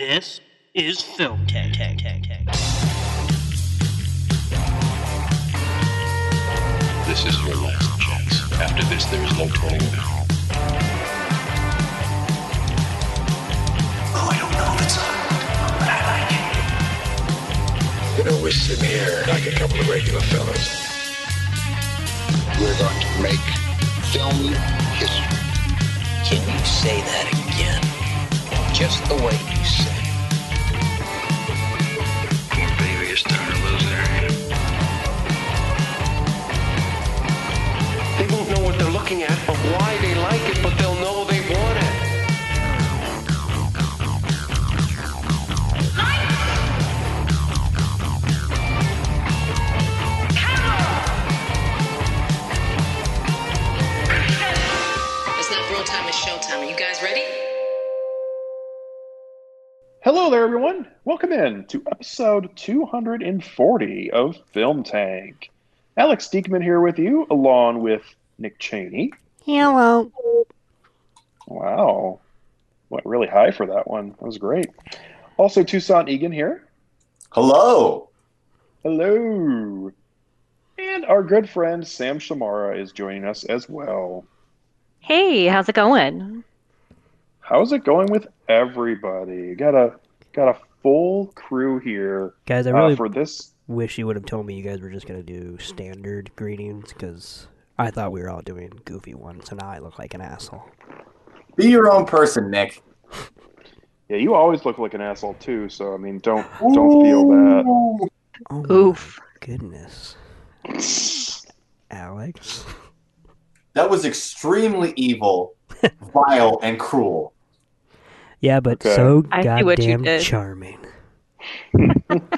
This is Film Tag Tag Tag Tag. This is your last chance. After this, there is no turning back. Oh, I don't know if it's on, but I like it. You know, we're sitting here like a couple of regular fellas. We're going to make film history. Can you say that again? Just the way you said it. Poor baby is starting to lose their hair. They won't know what they're looking at or why they like it, Hello there, everyone. Welcome in to episode 240 of Film Tank. Alex Diekman here with you, along with Nick Cheney. Hello. Wow. Went really high for that one. That was great. Also, Toussaint Egan here. Hello. Hello. And our good friend Sam Shamara is joining us as well. Hey, how's it going? How's it going with everybody? Got a got a full crew here Guys, I uh, really for this. wish you would have told me you guys were just gonna do standard greetings because I thought we were all doing goofy ones, so now I look like an asshole. Be your own person, Nick. Yeah, you always look like an asshole too. So I mean, don't don't feel bad. Oh Oof. my goodness, Alex. That was extremely evil, vile, and cruel. Yeah, but Okay. so I see what you goddamn charming.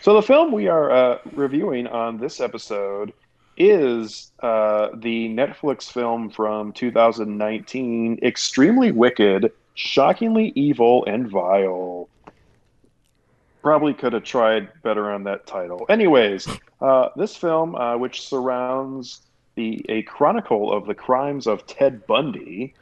So the film we are uh, reviewing on this episode is uh, the Netflix film from 2019, Extremely Wicked, Shockingly Evil, and Vile. Probably could have tried better on that title. Anyways, uh, this film, uh, which surrounds the a chronicle of the crimes of Ted Bundy.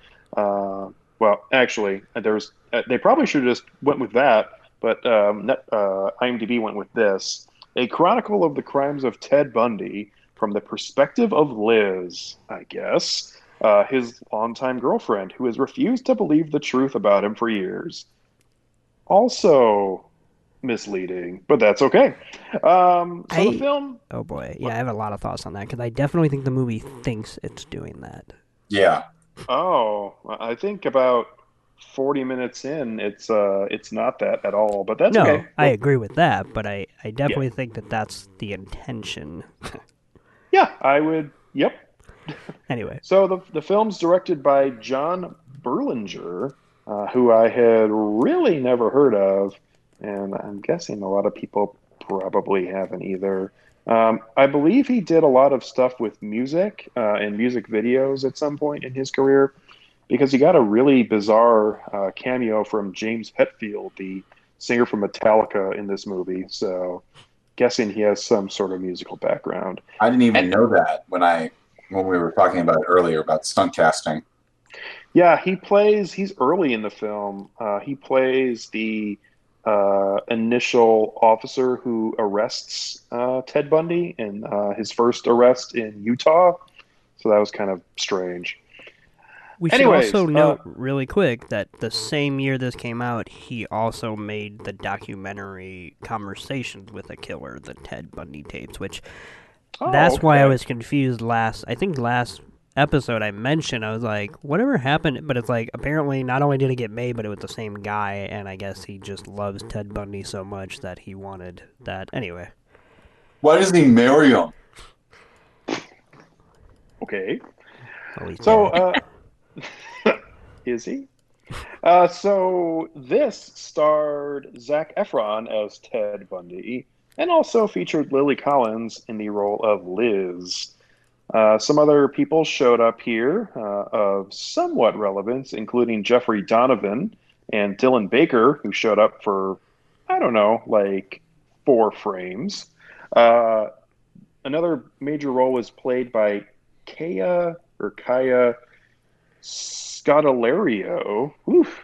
Well, actually, there's uh, they probably should have just went with that, but um, net, uh, IMDb went with this: a chronicle of the crimes of Ted Bundy from the perspective of Liz, I guess, uh, his longtime girlfriend, who has refused to believe the truth about him for years. Also misleading, but that's okay. Um, so I- the film Oh boy, yeah, I have a lot of thoughts on that because I definitely think the movie thinks it's doing that. Yeah. Oh, I think about forty minutes in, it's uh, it's not that at all. But that's no, okay. I agree with that, but I, I definitely think that that's the intention. Yeah, I would. Yep. anyway, So the the film's directed by John Berlinger, uh, who I had really never heard of, and I'm guessing a lot of people probably haven't either. Um, I believe he did a lot of stuff with music uh, and music videos at some point in his career, because he got a really bizarre uh, cameo from James Hetfield, the singer from Metallica, in this movie. So, guessing he has some sort of musical background. I didn't even know that when I when we were talking about it earlier about stunt casting. Yeah, he plays. He's early in the film. Uh, he plays the uh, initial officer who arrests uh, Ted Bundy in uh, his first arrest in Utah. So that was kind of strange. we should also uh, note really quick that the same year this came out, he also made the documentary "Conversations with a Killer," the Ted Bundy tapes, which Oh, That's why I was confused last. I think last episode I mentioned I was like, whatever happened? But it's like apparently not only did it get made, but it was the same guy, and I guess he just loves Ted Bundy so much that he wanted that. Anyway, Why doesn't he marry him? Okay. at So, uh, is he? Uh, so this starred Zac Efron as Ted Bundy, and also featured Lily Collins in the role of Liz. Uh, some other people showed up here uh, of somewhat relevance, including Jeffrey Donovan and Dylan Baker, who showed up for, I don't know, like four frames. Uh, another major role was played by Kaya or Kaya Scodelario. Oof.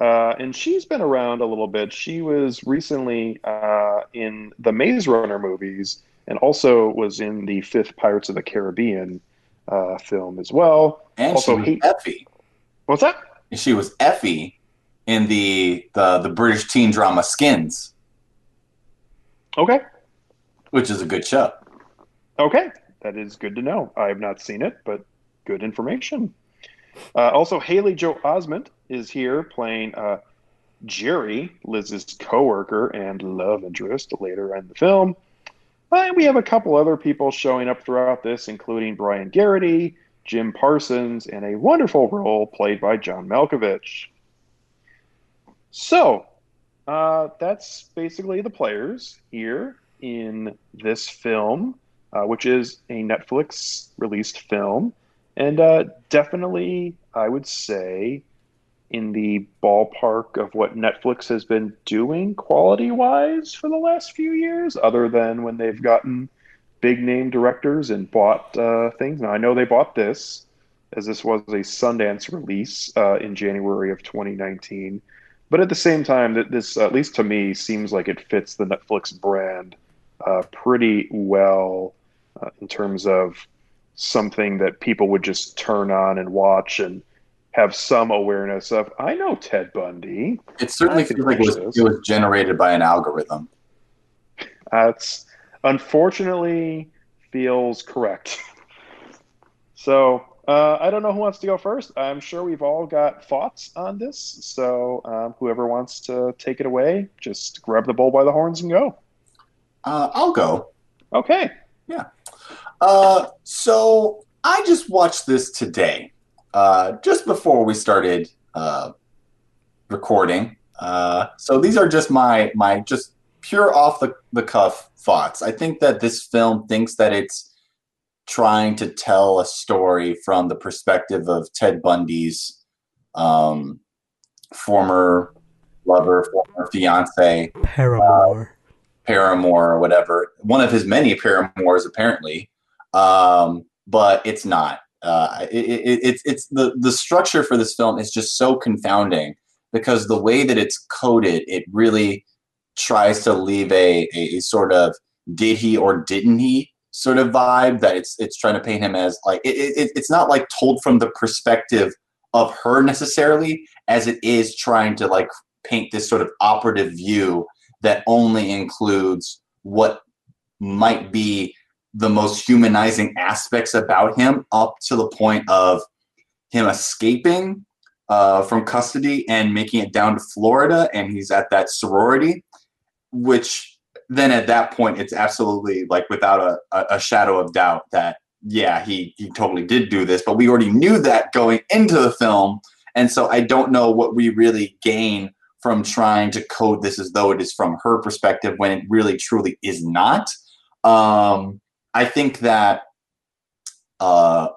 Uh, and she's been around a little bit. She was recently uh, in the Maze Runner movies and also was in the fifth Pirates of the Caribbean uh, film as well. And also, she was Effie. what's that? She was Effie in the the the British teen drama Skins, Okay. which is a good show. Okay, that is good to know. I have not seen it, but good information. Uh, also, Haley Joel Osment is here playing uh, Jerry, Liz's coworker and love interest later in the film. And we have a couple other people showing up throughout this, including Brian Geraghty, Jim Parsons, and a wonderful role played by John Malkovich. So, uh, that's basically the players here in this film uh, which is a Netflix released film. And uh, definitely, I would say, in the ballpark of what Netflix has been doing quality wise for the last few years, other than when they've gotten big name directors and bought uh, things. Now, I know they bought this, as this was a Sundance release uh, in January of 2019. But at the same time, this, at least to me, seems like it fits the Netflix brand uh, pretty well uh, in terms of something that people would just turn on and watch and have some awareness of. I know Ted Bundy. It certainly I feels like it was, it was generated by an algorithm. That's unfortunately feels correct. so uh, I don't know who wants to go first. I'm sure we've all got thoughts on this. So um, whoever wants to take it away, just grab the bull by the horns and go. Uh, I'll go. Okay. Yeah. Uh, so I just watched this today, uh, just before we started uh, recording. Uh, so these are just my my just pure off the, the cuff thoughts. I think that this film thinks that it's trying to tell a story from the perspective of Ted Bundy's um, former lover, former fiance, Paramore. paramour or whatever. One of his many paramours, apparently, um, but it's not. Uh, it, it, it's it's the the structure for this film is just so confounding because the way that it's coded, it really tries to leave a, a, a sort of did he or didn't he sort of vibe that it's it's trying to paint him as like it, it, it's not like told from the perspective of her necessarily as it is trying to like paint this sort of operative view that only includes what might be the most humanizing aspects about him up to the point of him escaping uh, from custody and making it down to Florida, and he's at that sorority, which then at that point it's absolutely like without a, a, shadow of doubt that yeah he he totally did do this, but we already knew that going into the film, and so I don't know what we really gain from trying to code this as though it is from her perspective when it really truly is not. Um, I think that uh,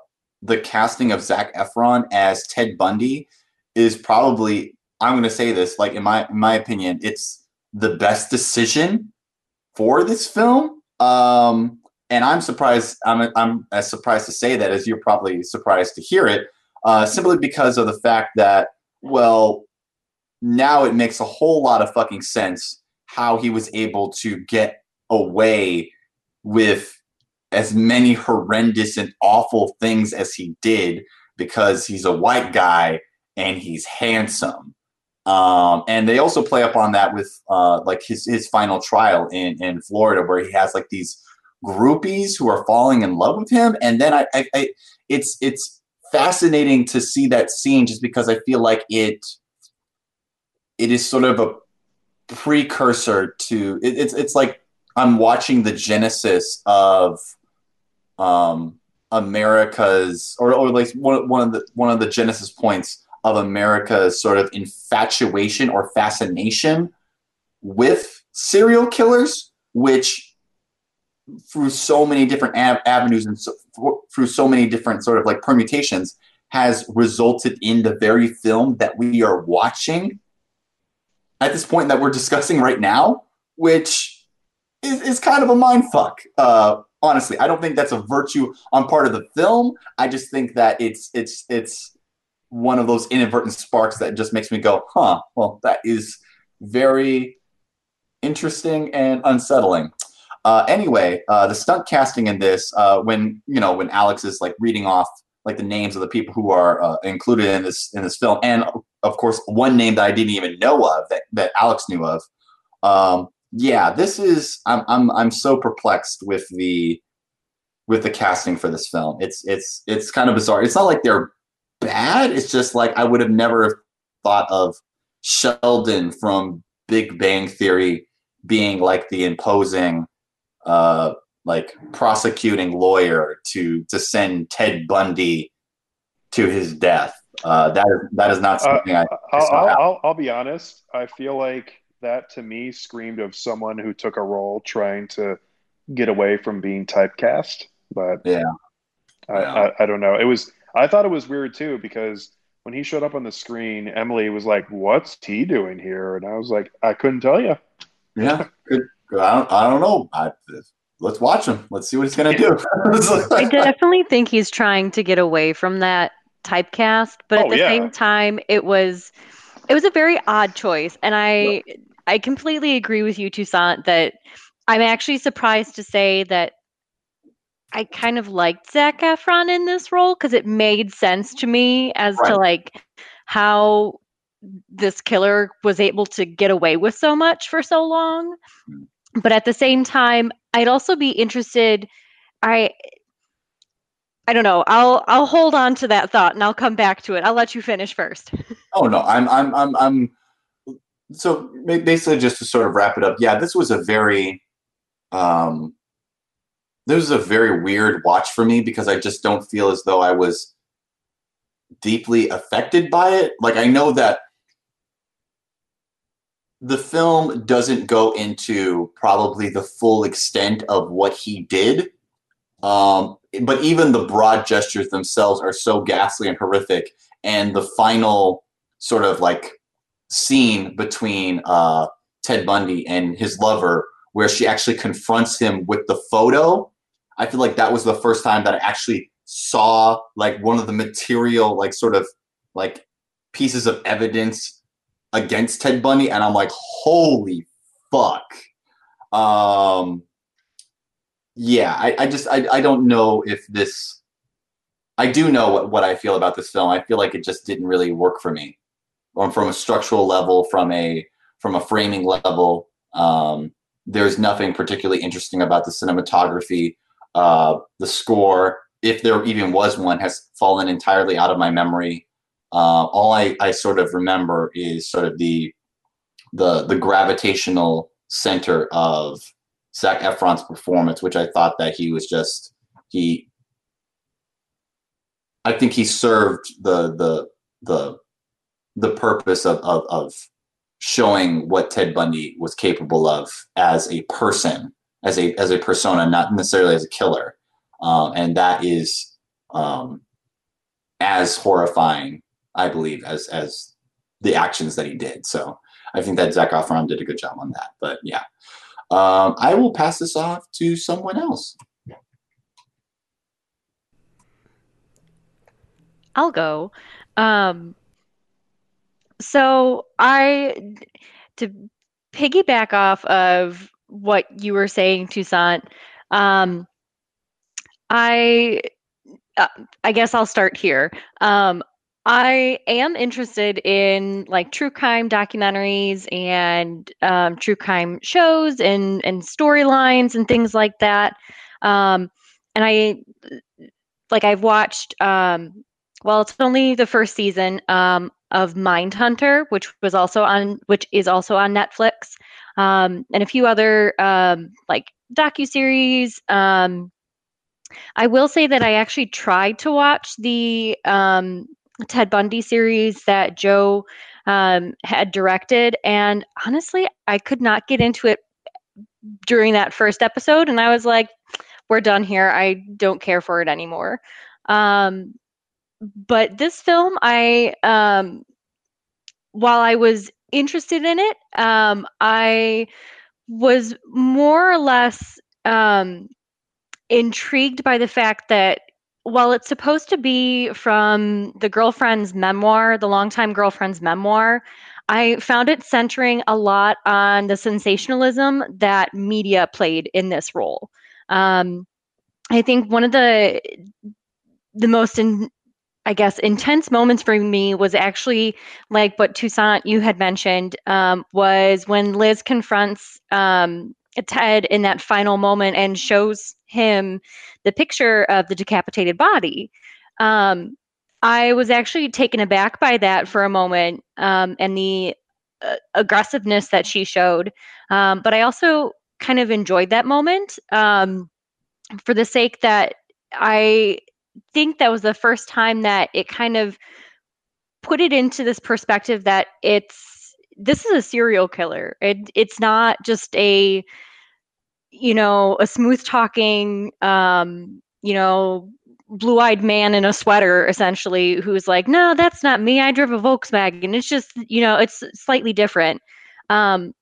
the casting of Zac Efron as Ted Bundy is probably I'm going to say this like in my in my opinion it's the best decision for this film. Um, and I'm surprised. I'm I'm as surprised to say that as you're probably surprised to hear it, uh, simply because of the fact that well, now it makes a whole lot of fucking sense how he was able to get away with as many horrendous and awful things as he did because he's a white guy and he's handsome. Um, and they also play up on that with uh, like his his final trial in in Florida, where he has like these groupies who are falling in love with him, and then I, I, I it's it's fascinating to see that scene just because I feel like it it is sort of a precursor to it, it's it's like I'm watching the genesis of um, America's or or like one one of the one of the genesis points of America's sort of infatuation or fascination with serial killers, which through so many different av- avenues and so, through so many different sort of like permutations has resulted in the very film that we are watching at this point that we're discussing right now, which is, is kind of a mind fuck. Uh, honestly, I don't think that's a virtue on part of the film. I just think that it's it's it's one of those inadvertent sparks that just makes me go, huh, well, that is very interesting and unsettling. Uh, anyway, uh, the stunt casting in this, uh, when you know when Alex is like reading off like the names of the people who are uh, included in this in this film, and of course one name that I didn't even know of that that Alex knew of. Um, yeah, this is I'm I'm I'm so perplexed with the with the casting for this film. It's it's it's kind of bizarre. It's not like they're bad. It's just like I would have never thought of Sheldon from Big Bang Theory being like the imposing uh like prosecuting lawyer to to send Ted Bundy to his death. Uh, that is that is not something uh, I. I'll, I'll, I'll, I'll be honest. I feel like that to me screamed of someone who took a role trying to get away from being typecast. But yeah, I, yeah. I, I don't know. It was I thought it was weird too because when he showed up on the screen, Emily was like, "What's he doing here?" And I was like, "I couldn't tell you." Yeah. I don't. I don't know. I, let's watch him. Let's see what he's gonna do. I definitely think he's trying to get away from that typecast, but oh, at oh, the yeah. same time, it was it was a very odd choice, and I I completely agree with you, Toussaint, that I'm actually surprised to say that I kind of liked Zac Efron in this role because it made sense to me as right. to like how this killer was able to get away with so much for so long. Mm. But at the same time, I'd also be interested. I I don't know. I'll I'll hold on to that thought and I'll come back to it. I'll let you finish first. oh no, I'm I'm I'm I'm so basically just to sort of wrap it up. Yeah, this was a very um this was a very weird watch for me because I just don't feel as though I was deeply affected by it. Like I know that the film doesn't go into probably the full extent of what he did. Um, but even the broad gestures themselves are so ghastly and horrific. And the final sort of like scene between uh, Ted Bundy and his lover, where she actually confronts him with the photo, I feel like that was the first time that I actually saw like one of the material, like sort of like pieces of evidence against Ted Bundy, and I'm like, holy fuck. Um, yeah, I, I just I, I don't know if this. I do know what, what I feel about this film. I feel like it just didn't really work for me, um, from a structural level, from a from a framing level. Um, there's nothing particularly interesting about the cinematography. Uh, the score, if there even was one, has fallen entirely out of my memory. Uh, all I, I sort of remember is sort of the the the gravitational center of Zac Efron's performance, which I thought that he was just he. I think he served the the the the purpose of, of, of showing what Ted Bundy was capable of as a person, as a as a persona, not necessarily as a killer, um, and that is um, as horrifying I believe, as as the actions that he did. So I think that Zac Efron did a good job on that. But yeah, um, I will pass this off to someone else. I'll go. Um, so I to piggyback off of what you were saying, Toussaint. Um, I uh, I guess I'll start here. Um, I am interested in like true crime documentaries and um, true crime shows and and storylines and things like that. Um, and I like I've watched. Um, well, it's only the first season um, of Mindhunter, which was also on, which is also on Netflix, um, and a few other um, like docu series. Um, I will say that I actually tried to watch the um, Ted Bundy series that Joe um, had directed. And honestly, I could not get into it during that first episode. And I was like, we're done here. I don't care for it anymore. Um, but this film, I, um, while I was interested in it, um, I was more or less um, intrigued by the fact that while it's supposed to be from the girlfriend's memoir, the longtime girlfriend's memoir, I found it centering a lot on the sensationalism that media played in this role. Um, I think one of the the most in, I guess intense moments for me was actually like what Toussaint you had mentioned um, was when Liz confronts um, Ted in that final moment and shows him the picture of the decapitated body. Um, I was actually taken aback by that for a moment um, and the uh, aggressiveness that she showed. Um, but I also kind of enjoyed that moment um, for the sake that I think that was the first time that it kind of put it into this perspective that it's this is a serial killer. It, it's not just a you know a smooth talking um, you know blue-eyed man in a sweater essentially who's like no that's not me. I drove a volkswagen. It's just you know it's slightly different. Um,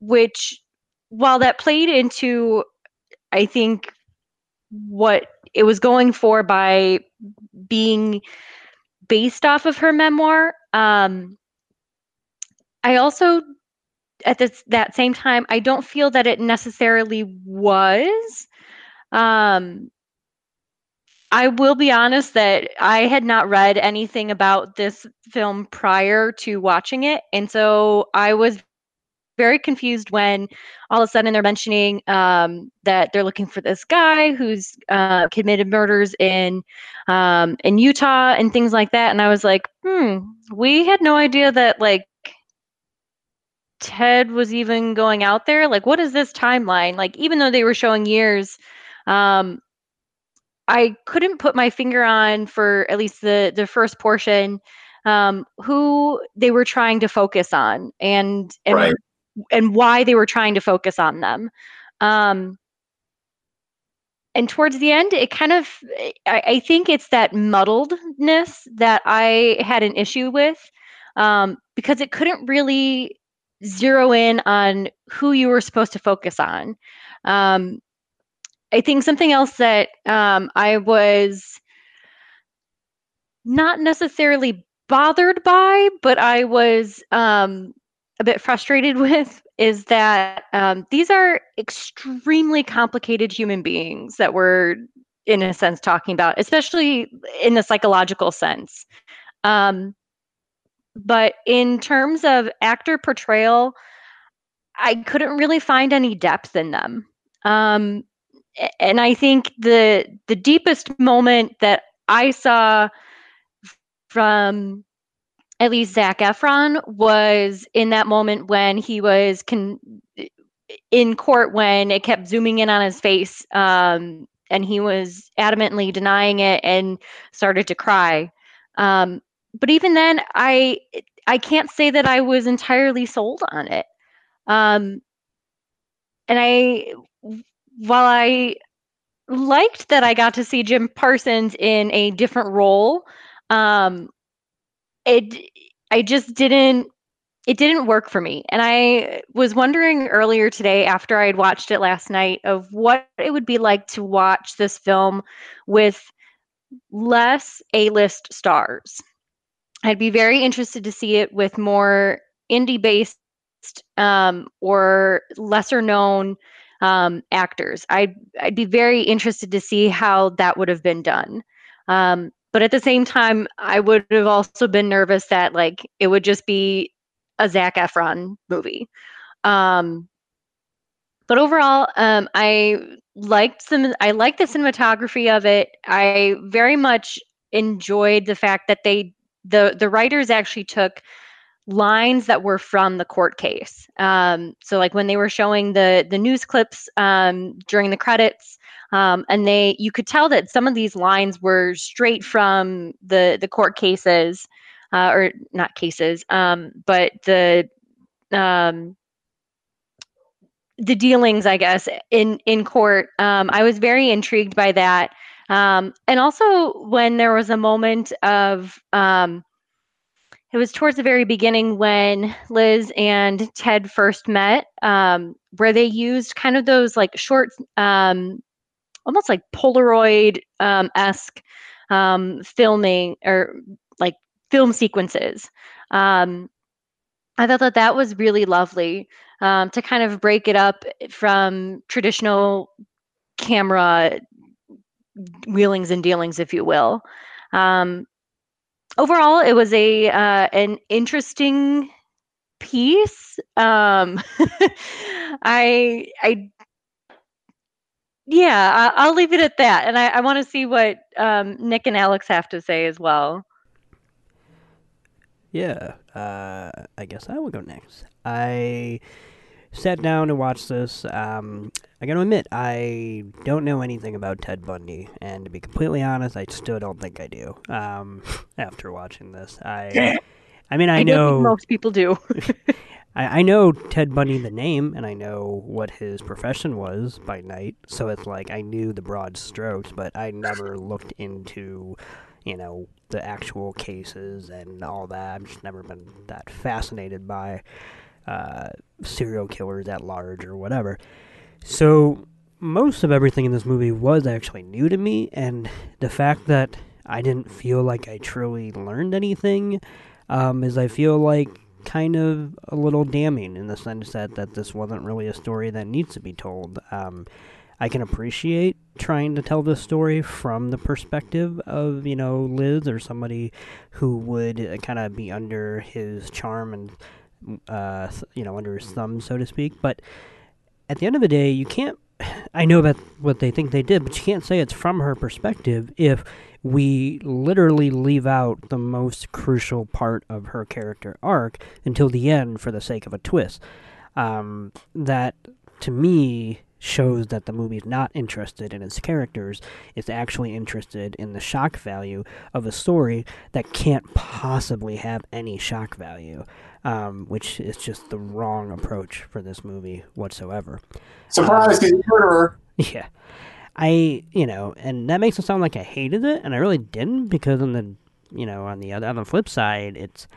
which while that played into i think what it was going for by being based off of her memoir um, i also at this that same time i don't feel that it necessarily was um, I will be honest that I had not read anything about this film prior to watching it. And so I was very confused when all of a sudden they're mentioning um, that they're looking for this guy who's uh, committed murders in um, in Utah and things like that. And I was like, hmm, we had no idea that like Ted was even going out there. Like, what is this timeline? Like, even though they were showing years, um, I couldn't put my finger on for at least the the first portion um, who they were trying to focus on and and Right. And why they were trying to focus on them. Um, and towards the end, it kind of I, I think it's that muddledness that I had an issue with um, because it couldn't really zero in on who you were supposed to focus on. Um, I think something else that um, I was not necessarily bothered by, but I was um, a bit frustrated with is that um, these are extremely complicated human beings that we're, in a sense, talking about, especially in the psychological sense. Um, but in terms of actor portrayal, I couldn't really find any depth in them. Um, and I think the the deepest moment that I saw from at least Zac Efron was in that moment when he was con- in court when it kept zooming in on his face um, and he was adamantly denying it and started to cry. Um, but even then, I I can't say that I was entirely sold on it. Um, and I, while I liked that I got to see Jim Parsons in a different role, um, it I just didn't it didn't work for me. And I was wondering earlier today after I'd watched it last night of what it would be like to watch this film with less A-list stars. I'd be very interested to see it with more indie based um, or lesser known um, actors. I'd, I'd be very interested to see how that would have been done. Um, but at the same time, I would have also been nervous that like it would just be a Zac Efron movie. Um, but overall, um, I liked some. I liked the cinematography of it. I very much enjoyed the fact that they the the writers actually took lines that were from the court case. Um, so like when they were showing the the news clips um, during the credits, um, and they you could tell that some of these lines were straight from the the court cases, uh, or not cases, um, but the um, the dealings, I guess, in in court. Um, I was very intrigued by that, and also when there was a moment of um, it was towards the very beginning when Liz and Ted first met, um, where they used kind of those like short um, almost like Polaroid esque um, filming or like film sequences. Um, I thought that that was really lovely um, to kind of break it up from traditional camera wheelings and dealings, if you will. Um, overall, it was a uh, an interesting piece. Um, I I yeah, I, will leave it at that, and I, I want to see what um, Nick and Alex have to say as well. Yeah, uh, I guess I will go next. I sat down to watch this. Um, I got to admit, I don't know anything about Ted Bundy, and to be completely honest, I still don't think I do. Um, after watching this, I, I mean, I, I know most people do. I, I know Ted Bundy the name, and I know what his profession was by night. So it's like I knew the broad strokes, but I never looked into, you know, the actual cases and all that. I've just never been that fascinated by uh, serial killers at large or whatever. So most of everything in this movie was actually new to me, and the fact that I didn't feel like I truly learned anything um, is I feel like kind of a little damning in the sense that, that this wasn't really a story that needs to be told. Um, I can appreciate trying to tell this story from the perspective of, you know, Liz or somebody who would kind of be under his charm and, uh, you know, under his thumb, so to speak. But at the end of the day, you can't. I know about what they think they did, but you can't say it's from her perspective if we literally leave out the most crucial part of her character arc until the end for the sake of a twist. Um, that, to me, shows that the movie's not interested in its characters. It's actually interested in the shock value of a story that can't possibly have any shock value, um, which is just the wrong approach for this movie whatsoever. Surprise, um, murderer! Yeah. I, you know, and that makes it sound like I hated it, and I really didn't because on the, you know, on the other, on the flip side, it's, it,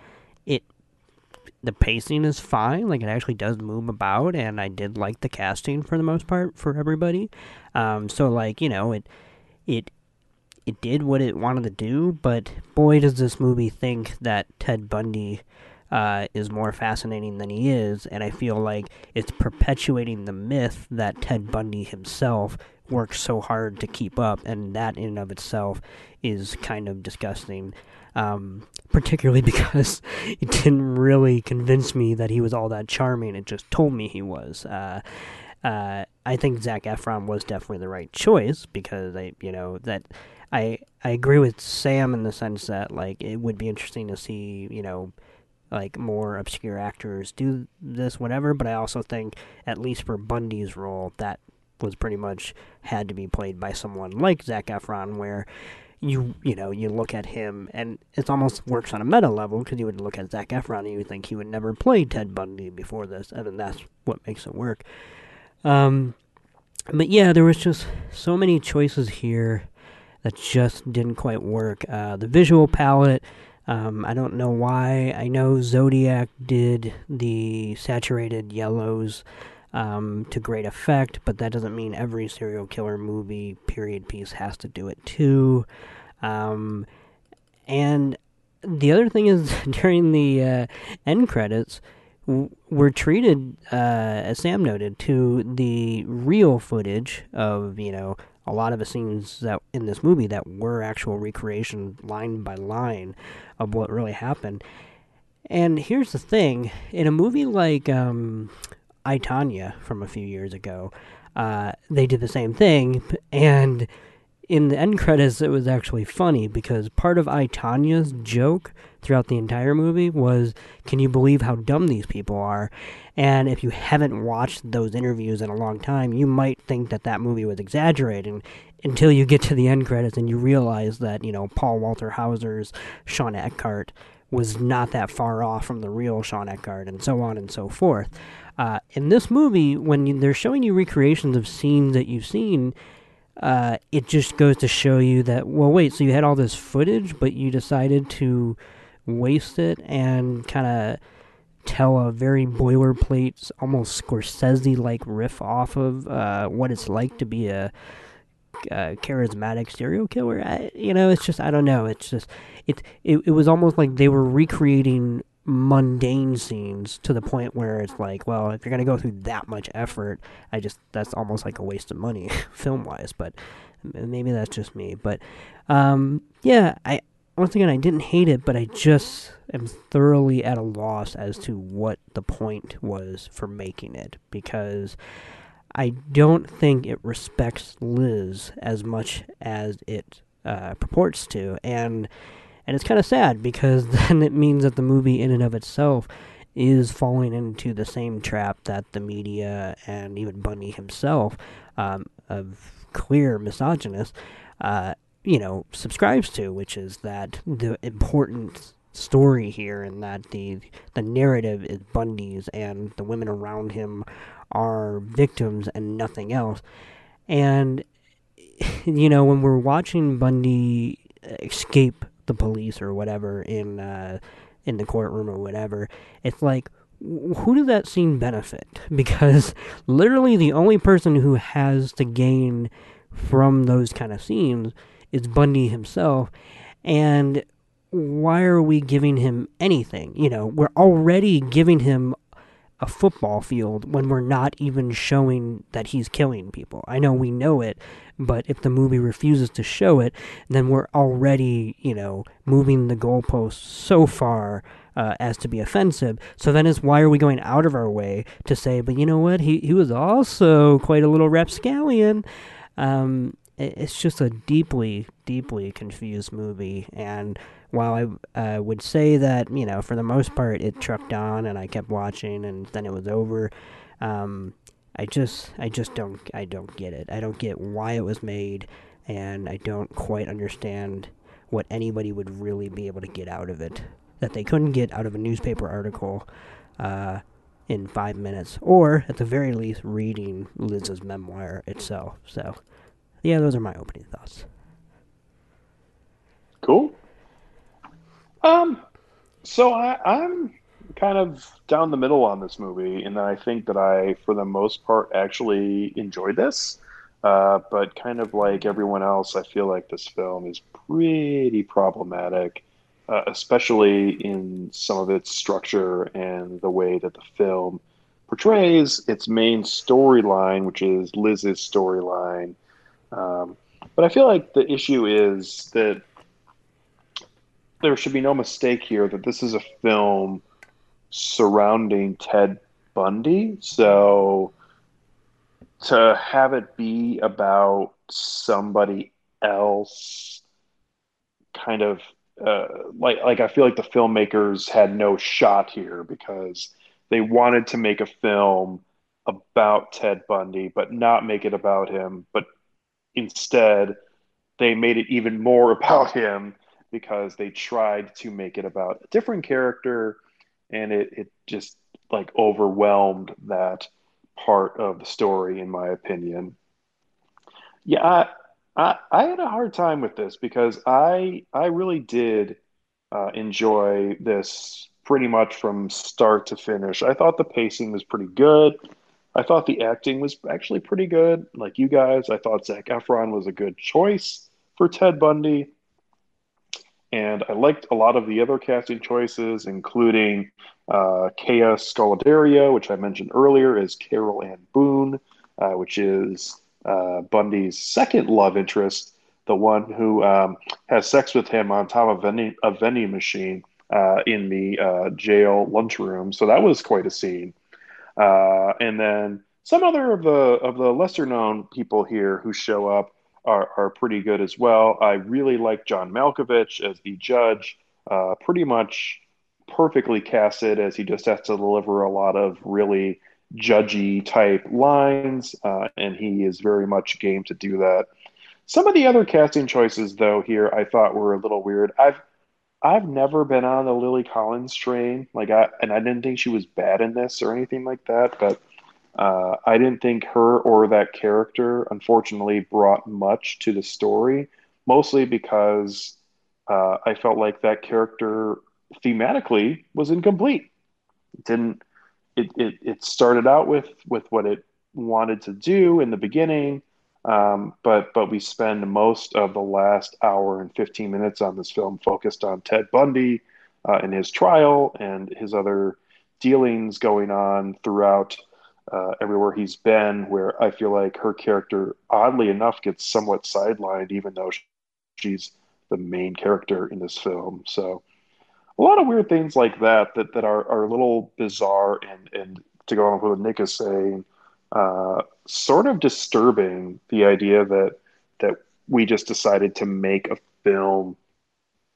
the pacing is fine. Like it actually does move about, and I did like the casting for the most part for everybody. Um, so like you know, it, it, it did what it wanted to do, but boy, does this movie think that Ted Bundy. Uh, is more fascinating than he is, and I feel like it's perpetuating the myth that Ted Bundy himself works so hard to keep up, and that in and of itself is kind of disgusting. Um, particularly because it didn't really convince me that he was all that charming. It just told me he was. Uh, uh, I think Zac Efron was definitely the right choice because I, you know, that I I agree with Sam in the sense that like it would be interesting to see, you know, like more obscure actors do this, whatever. But I also think, at least for Bundy's role, that was pretty much had to be played by someone like Zac Efron, where you you know you look at him and it almost works on a meta level because you would look at Zac Efron and you would think he would never play Ted Bundy before this, and that's what makes it work. Um, but yeah, there was just so many choices here that just didn't quite work. Uh, the visual palette. Um, I don't know why. I know Zodiac did the saturated yellows um, to great effect, but that doesn't mean every serial killer movie period piece has to do it too. Um, and the other thing is during the uh, end credits, we're treated, uh, as Sam noted, to the real footage of you know a lot of the scenes that in this movie that were actual recreation line by line of what really happened. And here's the thing: in a movie like um, I, Tonya from a few years ago, uh, they did the same thing. And in the end credits, it was actually funny because part of I, Tonya's joke throughout the entire movie was, Can you believe how dumb these people are? And if you haven't watched those interviews in a long time, you might think that that movie was exaggerating until you get to the end credits and you realize that, you know, Paul Walter Hauser's Shawn Eckardt was not that far off from the real Shawn Eckardt, and so on and so forth. Uh, in this movie, when you, they're showing you recreations of scenes that you've seen, uh, it just goes to show you that, well, wait, so you had all this footage, but you decided to waste it and kind of tell a very boilerplate, almost Scorsese like riff off of uh, what it's like to be a charismatic serial killer. I, you know, it's just I don't know. It's just it, it it was almost like they were recreating mundane scenes to the point where it's like, well, if you're gonna go through that much effort, I just that's almost like a waste of money film wise. But maybe that's just me. But um, yeah, I once again I didn't hate it, but I just am thoroughly at a loss as to what the point was for making it because I don't think it respects Liz as much as it uh, purports to, and and it's kind of sad because then it means that the movie in and of itself is falling into the same trap that the media and even Bundy himself, um, of clear misogynist, uh, you know, subscribes to, which is that the important story here and that the the narrative is Bundy's and the women around him are victims and nothing else. And you know, when we're watching Bundy escape the police or whatever in uh, in the courtroom or whatever, it's like who does that scene benefit? Because literally the only person who has to gain from those kind of scenes is Bundy himself. And why are we giving him anything? You know, we're already giving him a football field when we're not even showing that he's killing people. I know we know it, but if the movie refuses to show it, then we're already, you know, moving the goalposts so far uh, as to be offensive. So then is why are we going out of our way to say, but you know what, he, he was also quite a little rapscallion. Um, it's just a deeply, deeply confused movie. And while I uh, would say that, you know, for the most part, it trucked on and I kept watching and then it was over, um, I just, I just don't, I don't get it. I don't get why it was made, and I don't quite understand what anybody would really be able to get out of it that they couldn't get out of a newspaper article uh, in five minutes, or at the very least, reading Liz's memoir itself. So yeah, those are my opening thoughts. Cool. Um, so I, I'm kind of down the middle on this movie, and I think that I, for the most part, actually enjoyed this. Uh, but kind of like everyone else, I feel like this film is pretty problematic, uh, especially in some of its structure and the way that the film portrays its main storyline, which is Liz's storyline, um, but I feel like the issue is that there should be no mistake here that this is a film surrounding Ted Bundy. So to have it be about somebody else kind of uh, like like I feel like the filmmakers had no shot here because they wanted to make a film about Ted Bundy but not make it about him but Instead, they made it even more about him because they tried to make it about a different character and it, it just like overwhelmed that part of the story in my opinion yeah I, I, I had a hard time with this because i i really did uh, enjoy this pretty much from start to finish i thought the pacing was pretty good I thought the acting was actually pretty good. Like you guys, I thought Zac Efron was a good choice for Ted Bundy. And I liked a lot of the other casting choices, including uh, Kaya Scodelario, which I mentioned earlier, is Carole Ann Boone, uh, which is uh, Bundy's second love interest, the one who um, has sex with him on top of vending, a vending machine uh, in the uh, jail lunchroom. So that was quite a scene. Uh, and then some other of the of the lesser known people here who show up are, are pretty good as well. I really like John Malkovich as the judge, uh, pretty much perfectly casted as he just has to deliver a lot of really judgy type lines, uh, and he is very much game to do that. Some of the other casting choices, though, here I thought were a little weird. I've I've never been on the Lily Collins train. Like I and I didn't think she was bad in this or anything like that, but uh, I didn't think her or that character, unfortunately, brought much to the story. Mostly because uh, I felt like that character thematically was incomplete. It didn't it, it it started out with with what it wanted to do in the beginning, Um, but but we spend most of the last hour and 15 minutes on this film focused on Ted Bundy uh, and his trial and his other dealings going on throughout uh, everywhere he's been. Where I feel like her character, oddly enough, gets somewhat sidelined, even though she's the main character in this film. So a lot of weird things like that that, that are, are a little bizarre and, and to go on with what Nick is saying, uh, sort of disturbing the idea that that we just decided to make a film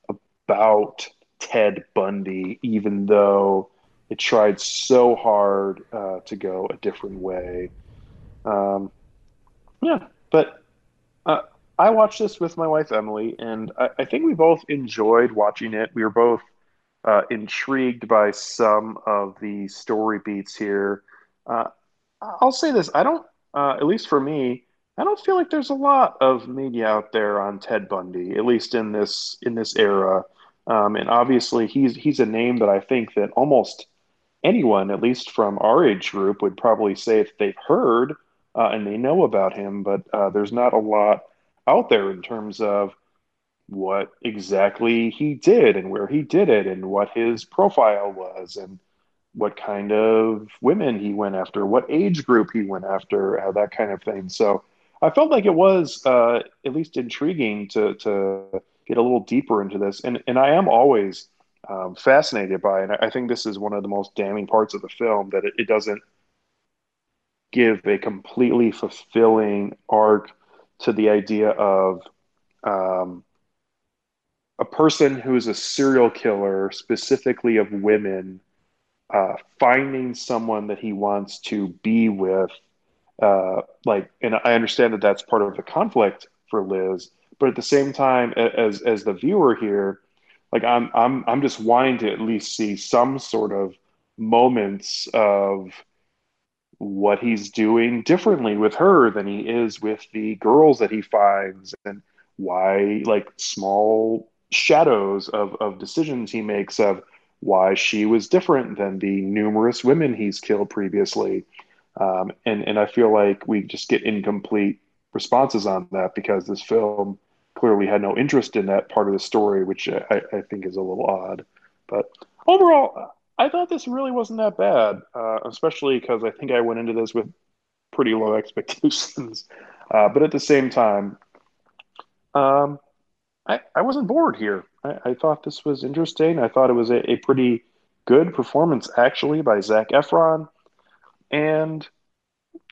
about Ted Bundy, even though it tried so hard uh, to go a different way. Um, yeah, but uh, I watched this with my wife Emily, and I, I, think we both enjoyed watching it. We were both uh, intrigued by some of the story beats here. Uh, I'll say this: I don't, uh, at least for me, I don't feel like there's a lot of media out there on Ted Bundy, at least in this in this era. Um, and obviously, he's he's a name that I think that almost anyone, at least from our age group, would probably say if they've heard uh, and they know about him. But uh, there's not a lot out there in terms of what exactly he did and where he did it and what his profile was and what kind of women he went after, what age group he went after, uh, that kind of thing. So I felt like it was uh, at least intriguing to to get a little deeper into this, and and I am always um, fascinated by, and I think this is one of the most damning parts of the film that it, it doesn't give a completely fulfilling arc to the idea of um, a person who's a serial killer, specifically of women, uh, finding someone that he wants to be with. Uh, like, and I understand that that's part of the conflict for Liz, but at the same time, as as the viewer here, like I'm I'm I'm just wanting to at least see some sort of moments of what he's doing differently with her than he is with the girls that he finds and why like small shadows of, of decisions he makes of why she was different than the numerous women he's killed previously. Um, and and I feel like we just get incomplete responses on that because this film clearly had no interest in that part of the story, which I, I think is a little odd. But overall, I thought this really wasn't that bad, uh, especially because I think I went into this with pretty low expectations. Uh, but at the same time, um, I, I wasn't bored here. I, I, thought this was interesting. I thought it was a, a pretty good performance, actually, by Zac Efron. And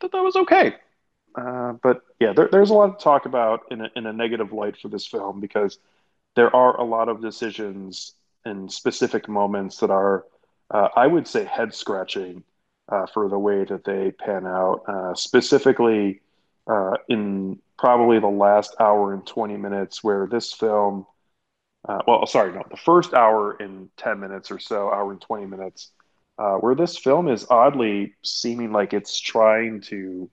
that that was okay. Uh, but yeah, there, there's a lot to talk about in a, in a negative light for this film because there are a lot of decisions and specific moments that are, uh, I would say, head scratching uh, for the way that they pan out. Uh, specifically, uh, in probably the last hour and 20 minutes, where this film, well, sorry, no, the first hour and 10 minutes or so, hour and 20 minutes, where this film is oddly seeming like it's trying to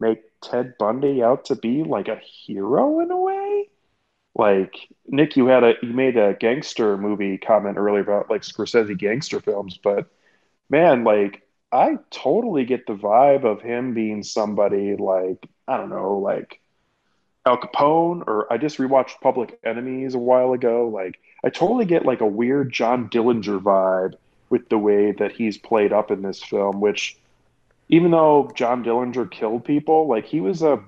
make Ted Bundy out to be like a hero in a way. Like Nick, you had a you made a gangster movie comment earlier about like Scorsese gangster films, but man, like I totally get the vibe of him being somebody like I don't know, like Al Capone, or I just rewatched Public Enemies a while ago. Like I totally get like a weird John Dillinger vibe with the way that he's played up in this film, which even though John Dillinger killed people, like he was a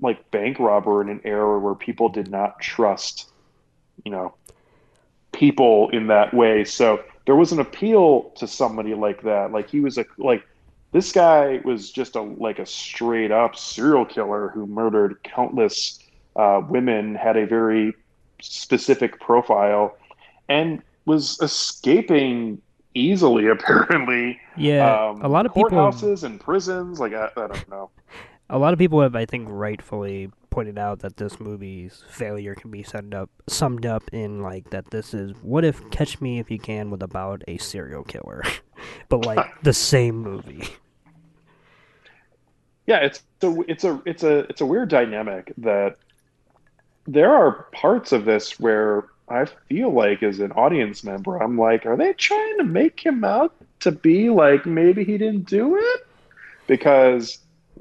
like bank robber in an era where people did not trust, you know, people in that way. So there was an appeal to somebody like that. Like he was a like this guy was just a like a straight up serial killer who murdered countless uh, women, had a very specific profile, and was escaping easily apparently. Yeah um, a lot of courthouses people and prisons like I, I, don't know. A lot of people have i think rightfully pointed out that this movie's failure can be summed up summed up in like that this is what if catch me if you can with about a serial killer but like the same movie. Yeah it's a it's a it's a it's a weird dynamic that there are parts of this where I feel like as an audience member, I'm like, are they trying to make him out to be like maybe he didn't do it? Because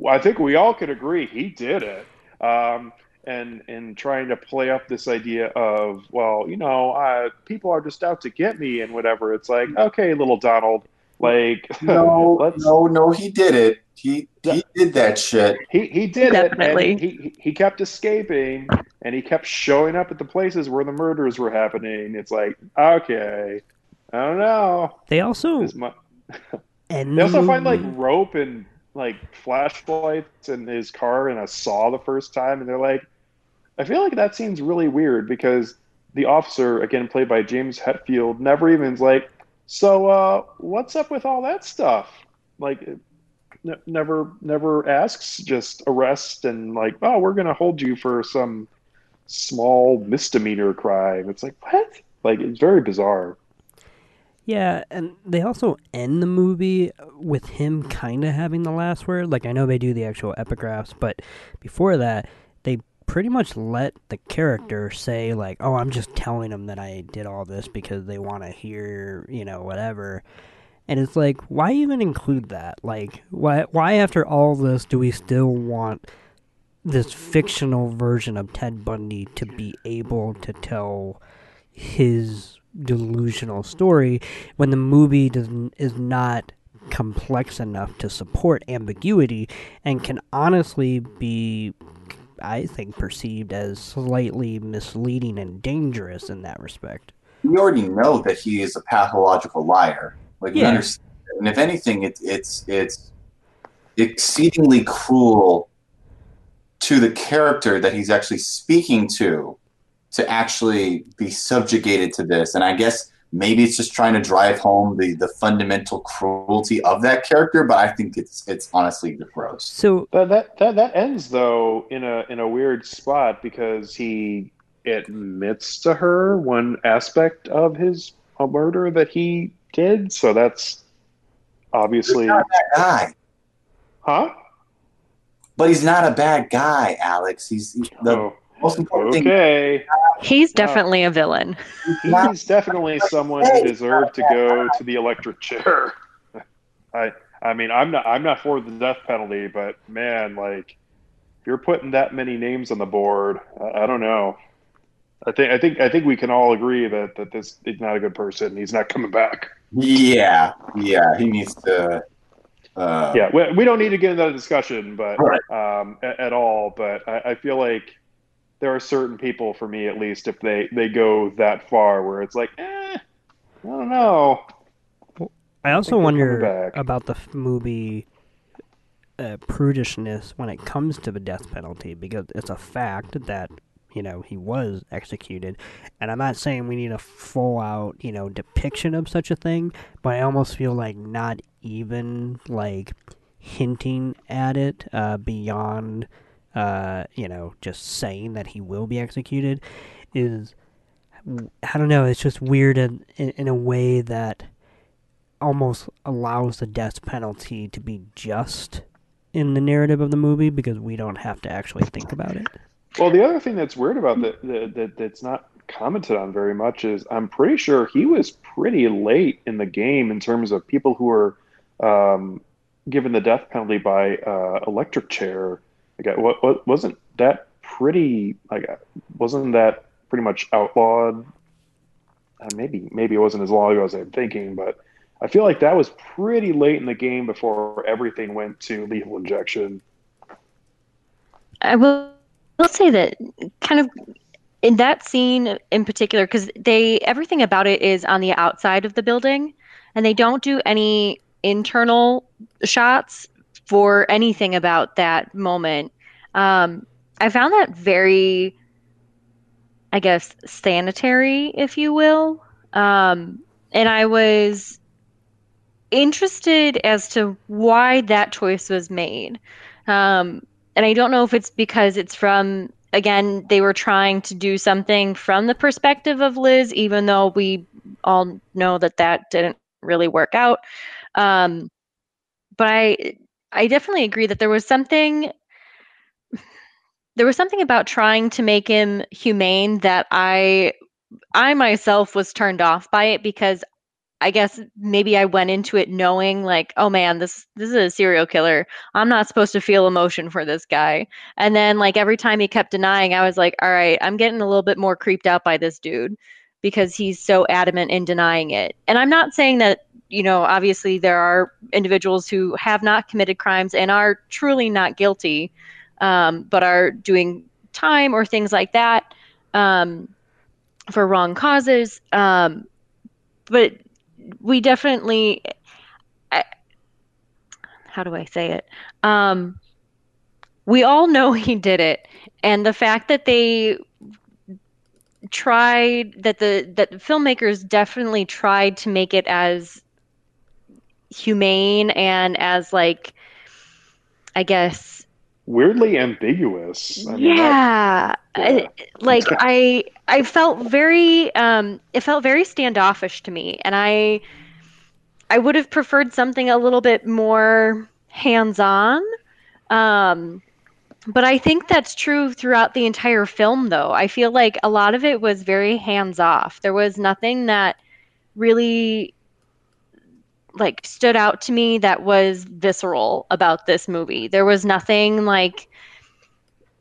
I think we all could agree he did it. Um, and and trying to play up this idea of well, you know, uh, people are just out to get me and whatever. It's like okay, little Donald, like No, let's no, no, he did it. He he did that shit. he he did Definitely. it. And he he- he kept escaping, and he kept showing up at the places where the murders were happening. It's like okay, I don't know. They also This mu- end They also find like rope and like flashlights in his car and a saw the first time, and they're like, I feel like that seems really weird because the officer, again played by James Hetfield, never even's like, so uh, what's up with all that stuff? Like, n- never never asks, just arrest and like, oh, we're gonna hold you for some small misdemeanor crime. It's like what? Like it's very bizarre. Yeah, and they also end the movie with him kind of having the last word. Like, I know they do the actual epigraphs, but before that, pretty much let the character say, like, oh, I'm just telling them that I did all this because they want to hear, you know, whatever. And it's like, why even include that? Like, why, why after all this do we still want this fictional version of Ted Bundy to be able to tell his delusional story when the movie does is not complex enough to support ambiguity and can honestly be I think perceived as slightly misleading and dangerous in that respect. We already know that he is a pathological liar. Like we Yeah. understand, and if anything, it's it's it's exceedingly cruel to the character that he's actually speaking to to actually be subjugated to this. And I guess maybe it's just trying to drive home the the fundamental cruelty of that character. But I think it's it's honestly gross. So That that that that ends though in a in a weird spot because he admits to her one aspect of his uh, murder that he did. So that's obviously, not a bad guy, huh? but he's not a bad guy, Alex. He's he's the Oh, most important thing. okay. He's definitely a villain. He's definitely someone who deserved to go to the electric chair. I I mean I'm not I'm not for the death penalty, but man, like if you're putting that many names on the board, I, I don't know. I think I think I think we can all agree that that this is not a good person. He's not coming back. Yeah, yeah, he needs to. Uh, Yeah, we, we don't need to get into that discussion, but Right. um, at, at all. But I, I feel like there are certain people, for me at least, if they they go that far, where it's like, eh, I don't know. I also they're wonder about the movie uh, prudishness when it comes to the death penalty because it's a fact that you know he was executed, and I'm not saying we need a full out you know depiction of such a thing, but I almost feel like not even like hinting at it uh, beyond uh, you know just saying that he will be executed is I don't know. It's just weird in, in, in a way that almost allows the death penalty to be just in the narrative of the movie because we don't have to actually think about it. Well, the other thing that's weird about that that, that that's not commented on very much is I'm pretty sure he was pretty late in the game in terms of people who were um, given the death penalty by uh, electric chair. Like, what, what wasn't that pretty? Like, wasn't that pretty much outlawed? Uh, maybe maybe it wasn't as long ago as I'm thinking, but I feel like that was pretty late in the game before everything went to lethal injection. I will, will say that kind of in that scene in particular, because they everything about it is on the outside of the building, and they don't do any internal shots for anything about that moment. Um, I found that very, I guess, sanitary, if you will. Um, and I was interested as to why that choice was made. Um, and I don't know if it's because it's from again they were trying to do something from the perspective of Liz, even though we all know that that didn't really work out. Um, but I I definitely agree that there was something there was something about trying to make him humane that I I myself was turned off by it because I guess maybe I went into it knowing like, oh man, this this is a serial killer. I'm not supposed to feel emotion for this guy. And then like every time he kept denying, I was like, all right, I'm getting a little bit more creeped out by this dude because he's so adamant in denying it. And I'm not saying that, you know, obviously there are individuals who have not committed crimes and are truly not guilty, um, but are doing time or things like that um, for wrong causes. Um, but we definitely I, how do I say it? Um, we all know he did it, and the fact that they tried that the that the filmmakers definitely tried to make it as humane and as like I guess weirdly ambiguous. I mean, yeah, that- I- like I I felt very um it felt very standoffish to me and I I would have preferred something a little bit more hands-on. Um but I think that's true throughout the entire film though. I feel like a lot of it was very hands-off. There was nothing that really like stood out to me that was visceral about this movie. There was nothing like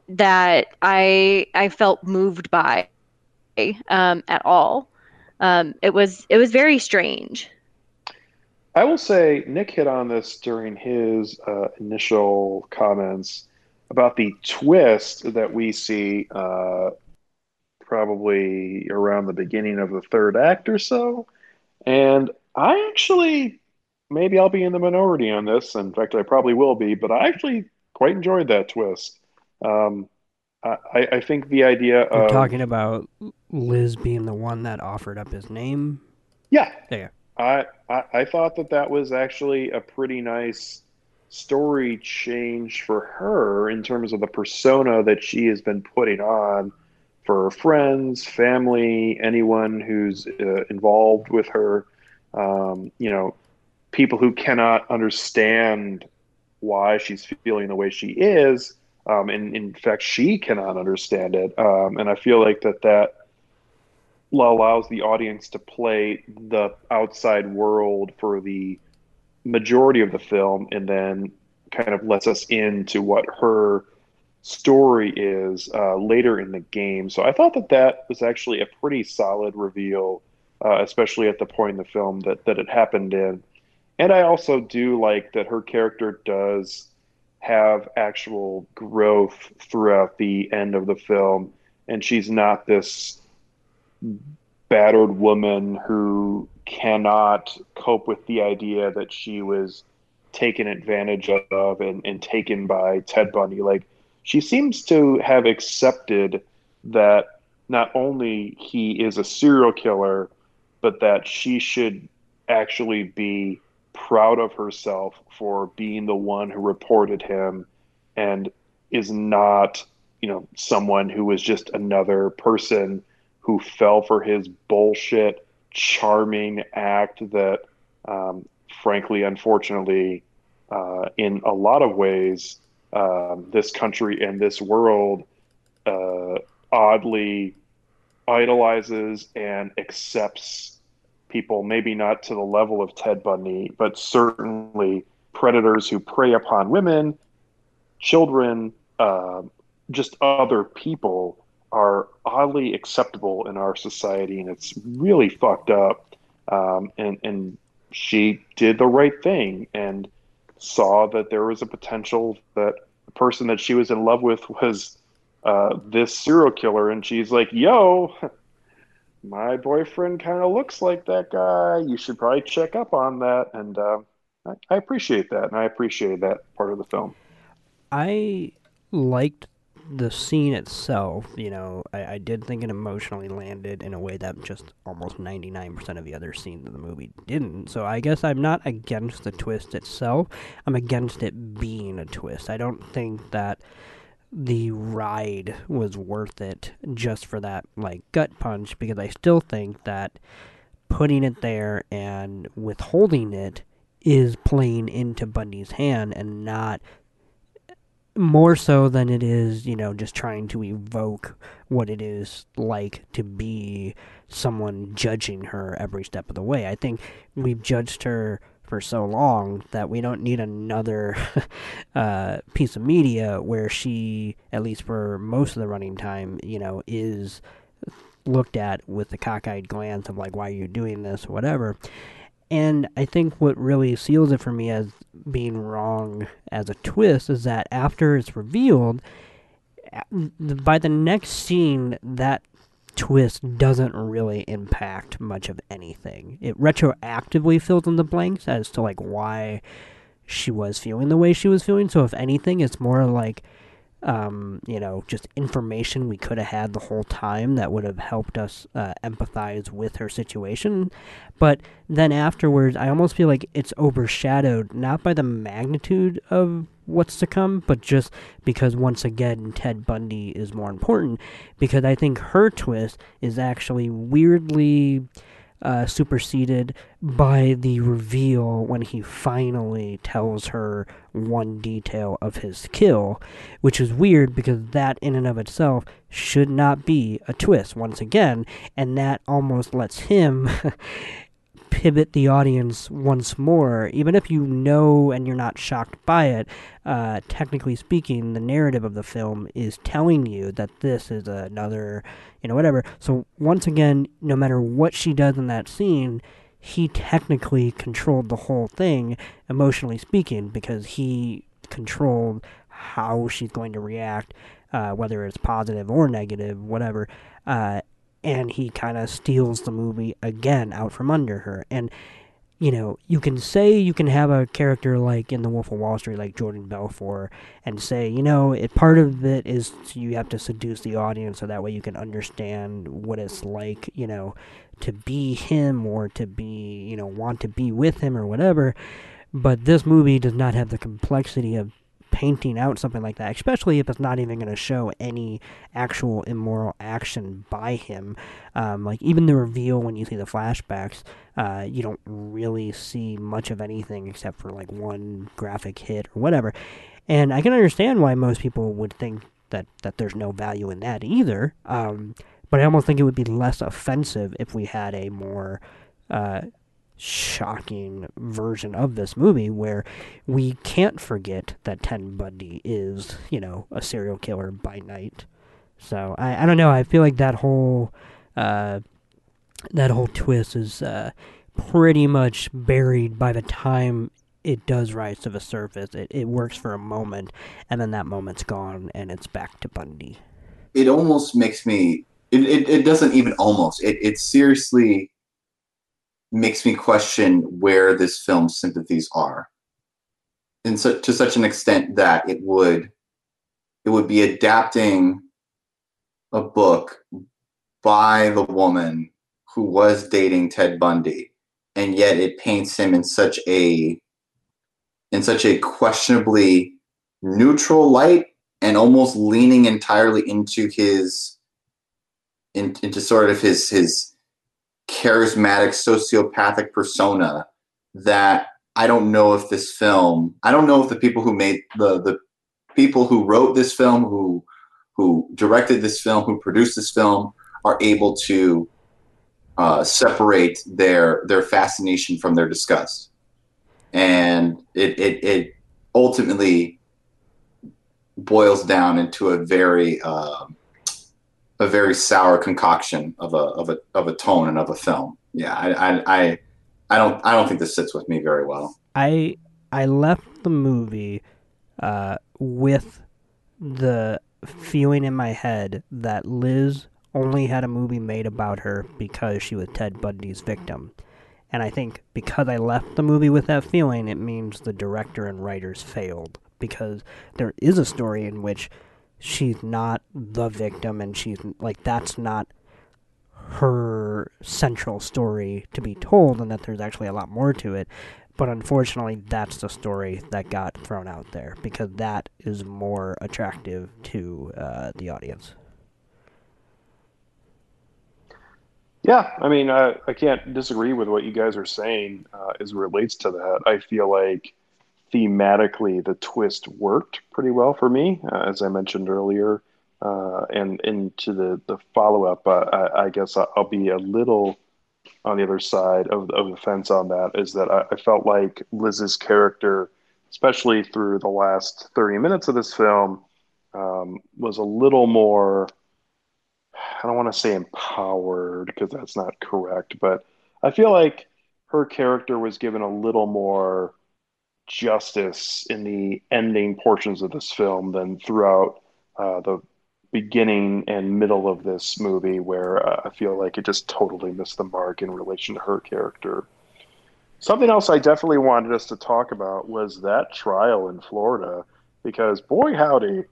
that I I felt moved by um, at all. Um, it was it was very strange. I will say Nick hit on this during his uh, initial comments about the twist that we see uh, probably around the beginning of the third act or so. And I actually, maybe I'll be in the minority on this. In fact, I probably will be, but I actually quite enjoyed that twist. Um, I, I think the idea You're of talking about Liz being the one that offered up his name. Yeah. Yeah. I, I I thought that that was actually a pretty nice story change for her in terms of the persona that she has been putting on for her friends, family, anyone who's uh, involved with her. Um, you know, people who cannot understand why she's feeling the way she is, um, and in fact, she cannot understand it. Um, and I feel like that that allows the audience to play the outside world for the majority of the film and then kind of lets us into what her story is uh, later in the game. So I thought that that was actually a pretty solid reveal, uh, especially at the point in the film that, that it happened in. And I also do like that her character does have actual growth throughout the end of the film. And she's not this battered woman who cannot cope with the idea that she was taken advantage of and, and taken by Ted Bundy. Like she seems to have accepted that not only he is a serial killer, but that she should actually be proud of herself for being the one who reported him and is not, you know, someone who was just another person who fell for his bullshit, charming act that, um, frankly, unfortunately, uh, in a lot of ways, um, this country and this world uh, oddly idolizes and accepts people, maybe not to the level of Ted Bundy, but certainly predators who prey upon women, children, uh, just other people are oddly acceptable in our society, and it's really fucked up. Um, and and she did the right thing and saw that there was a potential that the person that she was in love with was uh, this serial killer, and she's like, "Yo, my boyfriend kind of looks like that guy. You should probably check up on that." And uh, I, I appreciate that, and I appreciate that part of the film. I liked the scene itself. You know, I, I did think it emotionally landed in a way that just almost 99% of the other scenes in the movie didn't. So I guess I'm not against the twist itself. I'm against it being a twist. I don't think that the ride was worth it just for that like gut punch because I still think that putting it there and withholding it is playing into Bundy's hand and not more so than it is, you know, just trying to evoke what it is like to be someone judging her every step of the way. I think we've judged her for so long that we don't need another uh, piece of media where she, at least for most of the running time, you know, is looked at with the cockeyed glance of like, why are you doing this, or whatever. And I think what really seals it for me as being wrong as a twist is that after it's revealed, by the next scene, that twist doesn't really impact much of anything. It retroactively fills in the blanks as to like why she was feeling the way she was feeling. So if anything, it's more like um, you know, just information we could have had the whole time that would have helped us uh, empathize with her situation. But then afterwards, I almost feel like it's overshadowed not by the magnitude of what's to come, but just because once again, Ted Bundy is more important. Because I think her twist is actually weirdly uh, superseded by the reveal when he finally tells her one detail of his kill, which is weird because that in and of itself should not be a twist once again, and that almost lets him pivot the audience once more, even if you know and you're not shocked by it. Uh, technically speaking, the narrative of the film is telling you that this is another, you know, whatever. So once again, no matter what she does in that scene, he technically controlled the whole thing, emotionally speaking, because he controlled how she's going to react, uh, whether it's positive or negative, whatever. Uh, and he kind of steals the movie again out from under her. And you know, you can say you can have a character like in The Wolf of Wall Street, like Jordan Belfort, and say, you know, it part of it is you have to seduce the audience so that way you can understand what it's like, you know, to be him or to be, you know, want to be with him or whatever. But this movie does not have the complexity of painting out something like that, especially if it's not even going to show any actual immoral action by him. Um, like even the reveal when you see the flashbacks, uh, you don't really see much of anything except for like one graphic hit or whatever. And I can understand why most people would think that that there's no value in that either. Um, but I almost think it would be less offensive if we had a more uh, shocking version of this movie where we can't forget that Ted Bundy is, you know, a serial killer by night. So I, I don't know. I feel like that whole uh, that whole twist is uh, pretty much buried by the time it does rise to the surface. It it works for a moment, and then that moment's gone, and it's back to Bundy. It almost makes me. It, it, it doesn't even almost. It it seriously makes me question where this film's sympathies are, and so to such an extent that it would it would be adapting a book by the woman who was dating Ted Bundy, and yet it paints him in such a in such a questionably neutral light and almost leaning entirely into his in, into sort of his his charismatic sociopathic persona that I don't know if this film I don't know if the people who made the the people who wrote this film who who directed this film who produced this film are able to uh, separate their their fascination from their disgust. And it, it, it ultimately boils down into a very uh, a very sour concoction of a of a of a tone and of a film. Yeah, I I I, I don't I don't think this sits with me very well. I I left the movie uh, with the feeling in my head that Liz only had a movie made about her because she was Ted Bundy's victim. And I think because I left the movie with that feeling, it means the director and writers failed. Because there is a story in which she's not the victim and she's like that's not her central story to be told and that there's actually a lot more to it. But unfortunately that's the story that got thrown out there because that is more attractive to uh, the audience. Yeah i mean i can't disagree with what you guys are saying uh, as relates to that. I feel like thematically the twist worked pretty well for me, uh, as I mentioned earlier. Uh, and into the the follow up, uh, I, I, guess I'll be a little on the other side of, of the fence on that. Is that I, I felt like Liz's character, especially through the last thirty minutes of this film, um, was a little more. I don't want to say empowered because that's not correct, but I feel like her character was given a little more justice in the ending portions of this film than throughout uh, the beginning and middle of this movie, where uh, I feel like it just totally missed the mark in relation to her character. Something else I definitely wanted us to talk about was that trial in Florida, because boy, howdy,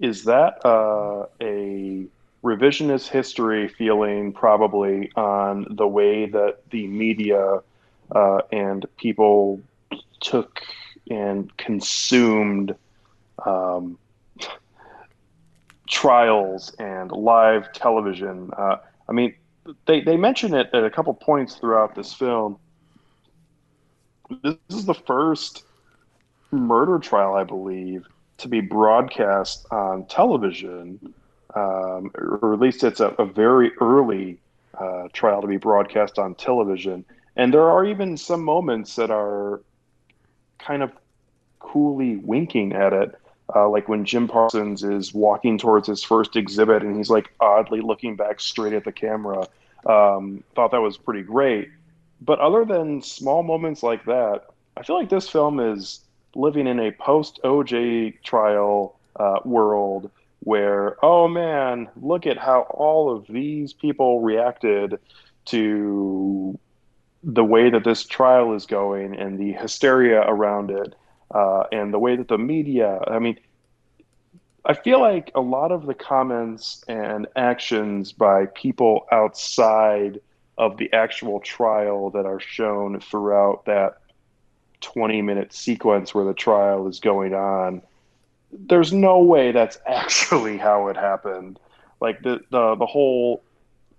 is that uh, a revisionist history feeling probably on the way that the media uh, and people took and consumed um, trials and live television. Uh, I mean, they, they mention it at a couple points throughout this film. This is the first murder trial, I believe, to be broadcast on television, um, or at least it's a, a very early uh, trial to be broadcast on television. And there are even some moments that are kind of coolly winking at it. Uh, like when Jim Parsons is walking towards his first exhibit and he's like oddly looking back straight at the camera. Um, thought that was pretty great. But other than small moments like that, I feel like this film is living in a post OJ trial uh, world where, oh man, look at how all of these people reacted to the way that this trial is going and the hysteria around it uh, and the way that the media, I mean, I feel like a lot of the comments and actions by people outside of the actual trial that are shown throughout that 20 minute sequence where the trial is going on, there's no way that's actually how it happened. Like the, the, the whole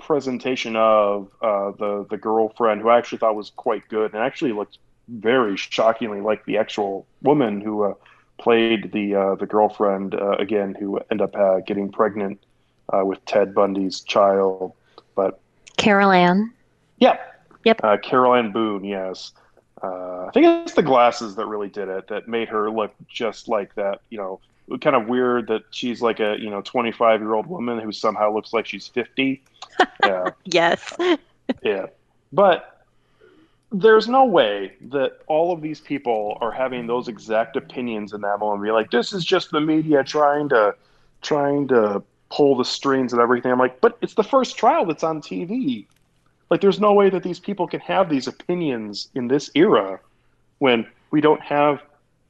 presentation of uh, the the girlfriend, who I actually thought was quite good, and actually looked very shockingly like the actual woman who uh, played the uh, the girlfriend uh, again, who ended up uh, getting pregnant uh, with Ted Bundy's child. But Carole Ann. Yep. Yep. Carole Ann Boone. Yes. I think it's the glasses that really did it. That made her look just like that. You know, kind of weird that she's like a you know 25 year old woman who somehow looks like she's 50 yeah. Yes. Yeah. But there's no way that all of these people are having those exact opinions in that moment. Be like this is just the media trying to trying to pull the strings and everything. I'm like but it's the first trial that's on tv like there's no way that these people can have these opinions in this era when we don't have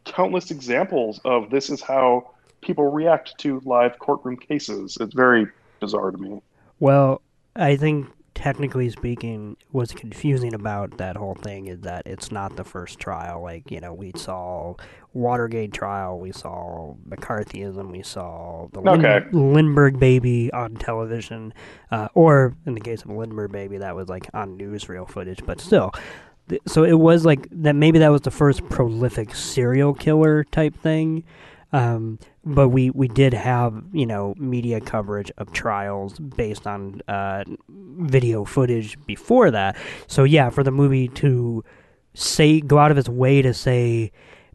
countless examples of this is how people react to live courtroom cases. It's very bizarre to me. Well, I think technically speaking, what's confusing about that whole thing is that it's not the first trial. Like, you know, we saw Watergate trial, we saw McCarthyism, we saw the okay. Lindbergh baby on television, uh, or in the case of the Lindbergh baby, that was like on newsreel footage, but still so it was like that maybe that was the first prolific serial killer type thing um, but we, we did have you know media coverage of trials based on uh, video footage before that. So yeah for the movie to say go out of its way to say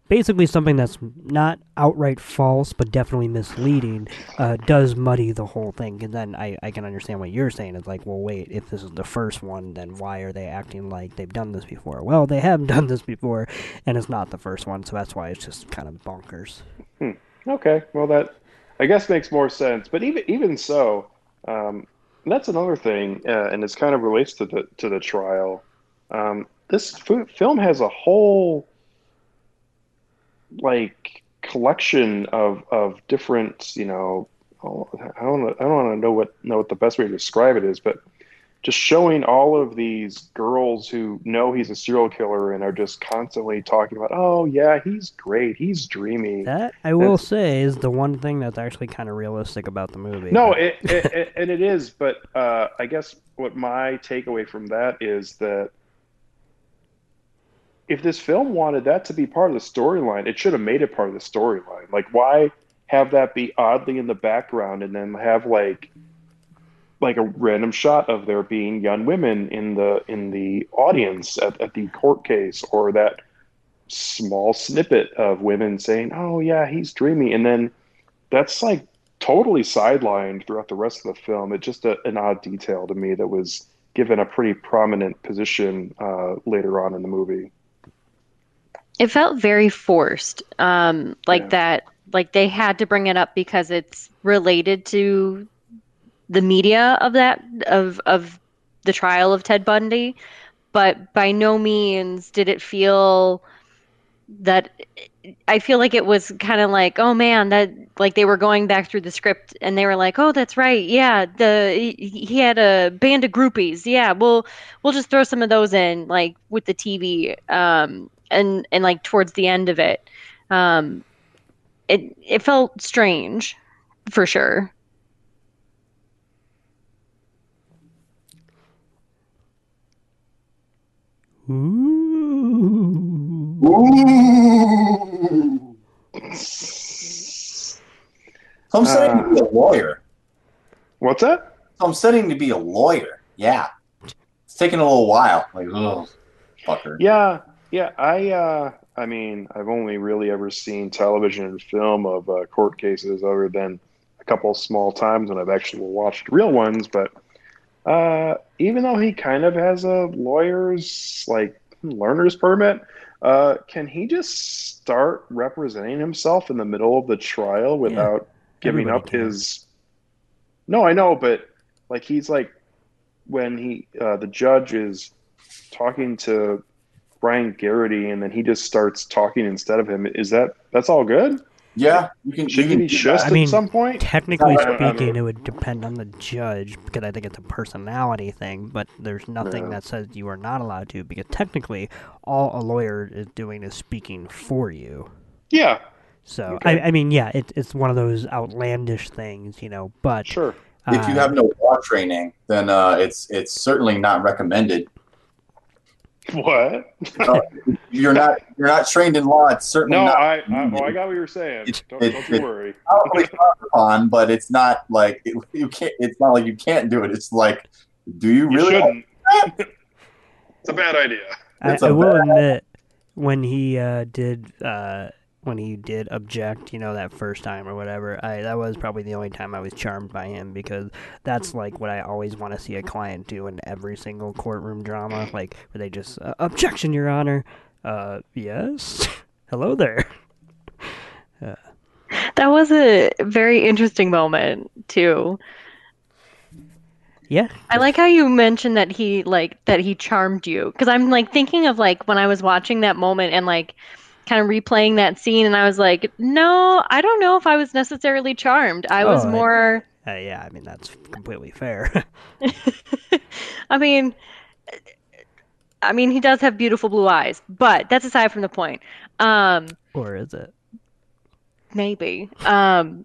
basically something that's not outright false but definitely misleading uh, does muddy the whole thing. And then I, I can understand what you're saying. It's like well wait if this is the first one then why are they acting like they've done this before? Well they have done this before and it's not the first one so that's why it's just kind of bonkers. Hmm. okay. Well that i guess makes more sense. But even even so um, that's another thing uh, and it's kind of relates to the to the trial. Um, this film has a whole like collection of of different you know I don't I don't want to know what know what the best way to describe it is, but just showing all of these girls who know he's a serial killer and are just constantly talking about, oh yeah, he's great, he's dreamy. That I will say is the one thing that's actually kind of realistic about the movie. No, it, it, it, and it is, but uh, I guess what my takeaway from that is that if this film wanted that to be part of the storyline, it should have made it part of the storyline. Like, why have that be oddly in the background and then have like like a random shot of there being young women in the in the audience at, at the court case or that small snippet of women saying oh yeah he's dreamy. And then that's like totally sidelined throughout the rest of the film. It's just a, an odd detail to me that was given a pretty prominent position uh, later on in the movie It felt very forced. Um, like Yeah. that like they had to bring it up because it's related to the media of that of of the trial of Ted Bundy, but by no means did it feel that I feel like it was kind of like, oh man, that like they were going back through the script and they were like, oh, that's right, yeah, the he he had a band of groupies, yeah, we'll we'll just throw some of those in like with the TV, um, and and like towards the end of it, um, it it felt strange, for sure. Ooh. Ooh. I'm studying to be a lawyer. what's that I'm studying to be a lawyer. Yeah. It's taking a little while. Like, oh, fucker. Yeah, yeah. I, uh, I mean, I've only really ever seen television and film of uh, court cases, other than a couple small times when I've actually watched real ones. But uh, even though he kind of has a lawyer's like learner's permit, uh, can he just start representing himself in the middle of the trial without giving up can. his? No, I know, but like he's like when he uh, the judge is talking to Brian Geraghty and then he just starts talking instead of him. Is that that's all good? Yeah, you can. Should you he be do just. I mean, at some point? Technically I don't- I don't speaking, it would depend on the judge because I think it's a personality thing. But there's nothing Yeah. that says you are not allowed to because technically, all a lawyer is doing is speaking for you. Yeah, So Okay. I, I mean, yeah, it, it's one of those outlandish things, you know. But sure. If you uh, have no law training, then uh, it's it's certainly not recommended. What? Uh, you're not you're not trained in law. It's certainly no, not. I, I oh, I got what you were saying. It- Don't, it- don't you worry. probably frowned upon, but it's not like it, you can't. It's not like you can't do it. It's like, do you You really? shouldn't. it's a bad idea. I, It's a I will bad- admit when he uh, did uh, when he did object, you know, that first time or whatever. I that was probably the only time I was charmed by him because that's like what I always want to see a client do in every single courtroom drama, like where they just uh, objection, Your Honor. Uh, yes. Hello there. That was a very interesting moment too. Yeah. I like how you mentioned that he like that he charmed you because I'm like thinking of like when I was watching that moment and like kind of replaying that scene and I was like, no, I don't know if I was necessarily charmed. I was Oh, I- more Uh, yeah, I mean that's completely fair. I mean I mean he does have beautiful blue eyes, but that's aside from the point. Um or is it? maybe. Um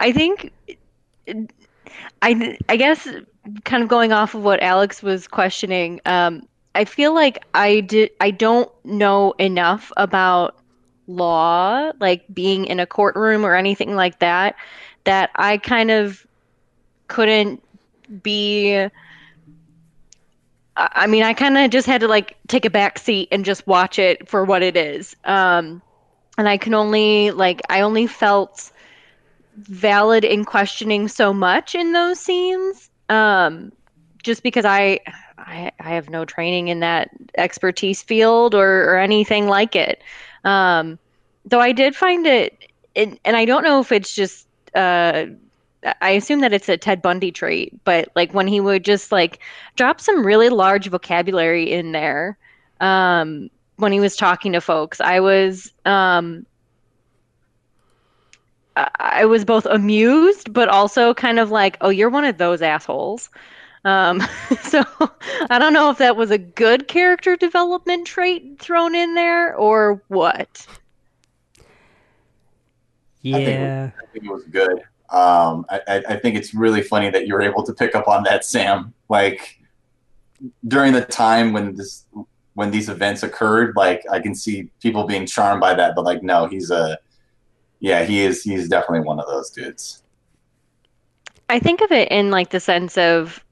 I think I I guess kind of going off of what Alex was questioning, um, I feel like I did I don't know enough about law, like being in a courtroom or anything like that, that I kind of couldn't be I mean, I kind of just had to like take a back seat and just watch it for what it is. Um, and I can only like I only felt valid in questioning so much in those scenes um just because I, I i have no training in that expertise field or or anything like it um though i did find it, it and i don't know if it's just uh I assume that it's a Ted Bundy trait, but like when he would just like drop some really large vocabulary in there um, when he was talking to folks, I was um, I I was both amused, but also kind of like, oh, you're one of those assholes. Um, so I don't know if that was a good character development trait thrown in there or what. I think, Yeah. I think it was good. Um, I, I, I think it's really funny that you were able to pick up on that, Sam. Like during the time when this when these events occurred. Like I can see people being charmed by that, but like no, he's a yeah, he is. He's definitely one of those dudes. I think of it in like the sense of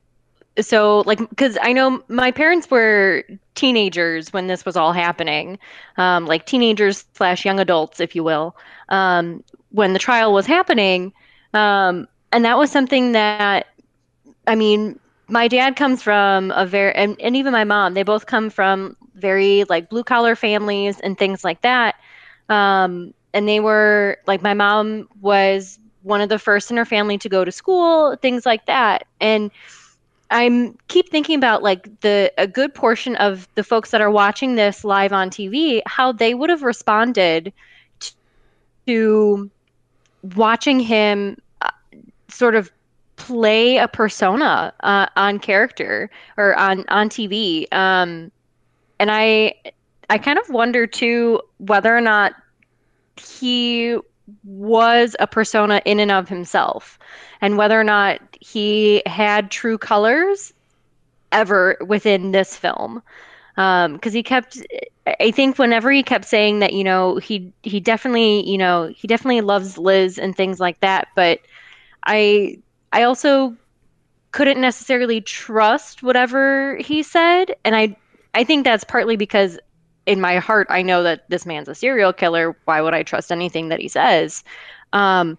so like because I know my parents were teenagers when this was all happening, um, like teenagers slash young adults, if you will, um, when the trial was happening, um, and that was something that, I mean, my dad comes from a very and, and even my mom, they both come from very like blue collar families and things like that, um, and they were like my mom was one of the first in her family to go to school, things like that, and I'm keep thinking about like the a good portion of the folks that are watching this live on TV, how they would have responded to, to watching him uh, sort of play a persona uh, on character or on on TV. Um, and I I kind of wonder too whether or not he was a persona in and of himself. And whether or not he had true colors ever within this film. Because um, he kept i think whenever he kept saying that you know he he definitely you know he definitely loves liz and things like that but i i also couldn't necessarily trust whatever he said. And i i think that's partly because in my heart i know that this man's a serial killer why would i trust anything that he says um,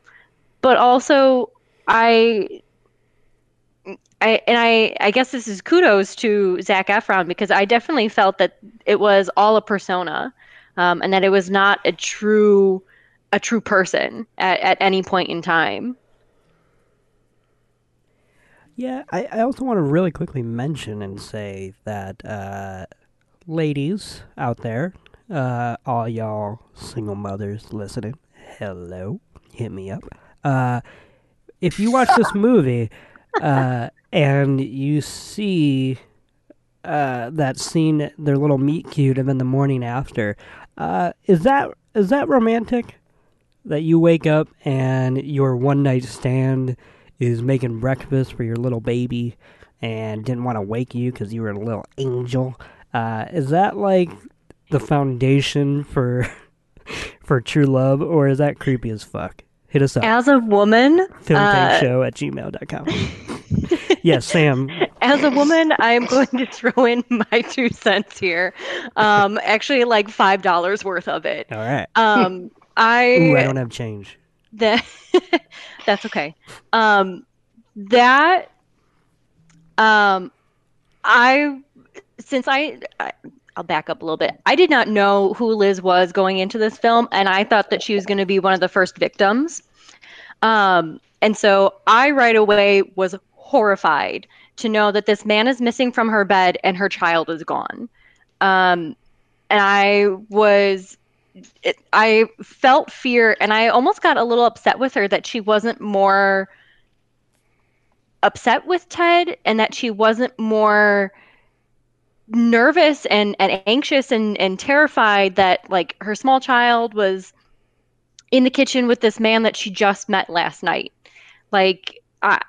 but also I I and I I guess this is kudos to Zac Efron because I definitely felt that it was all a persona, um, and that it was not a true a true person at, at any point in time. Yeah, I, I also want to really quickly mention and say that uh, ladies out there, uh, all y'all single mothers listening, hello, hit me up. Uh, if you watch this movie uh, and you see uh, that scene, their little meet cute, and then the morning after, uh, is that is that romantic? That you wake up and your one night stand is making breakfast for your little baby and didn't want to wake you because you were a little angel. Uh, is that like the foundation for for true love, or is that creepy as fuck? Hit us up. As a woman, filmtankshow uh, at gmail.com. yes, Sam. As a woman, I'm going to throw in my two cents here. Um, actually, like five dollars worth of it. All right. Um, I. Ooh, I don't have change. That that's okay. Um, that. Um, I since I, I I'll back up a little bit. I did not know who Liz was going into this film, and I thought that she was going to be one of the first victims. Um, and so I right away was horrified to know that this man is missing from her bed and her child is gone. Um, and I was, it, I felt fear, and I almost got a little upset with her that she wasn't more upset with Ted and that she wasn't more nervous and, and anxious and, and terrified that like her small child was in the kitchen with this man that she just met last night. Like I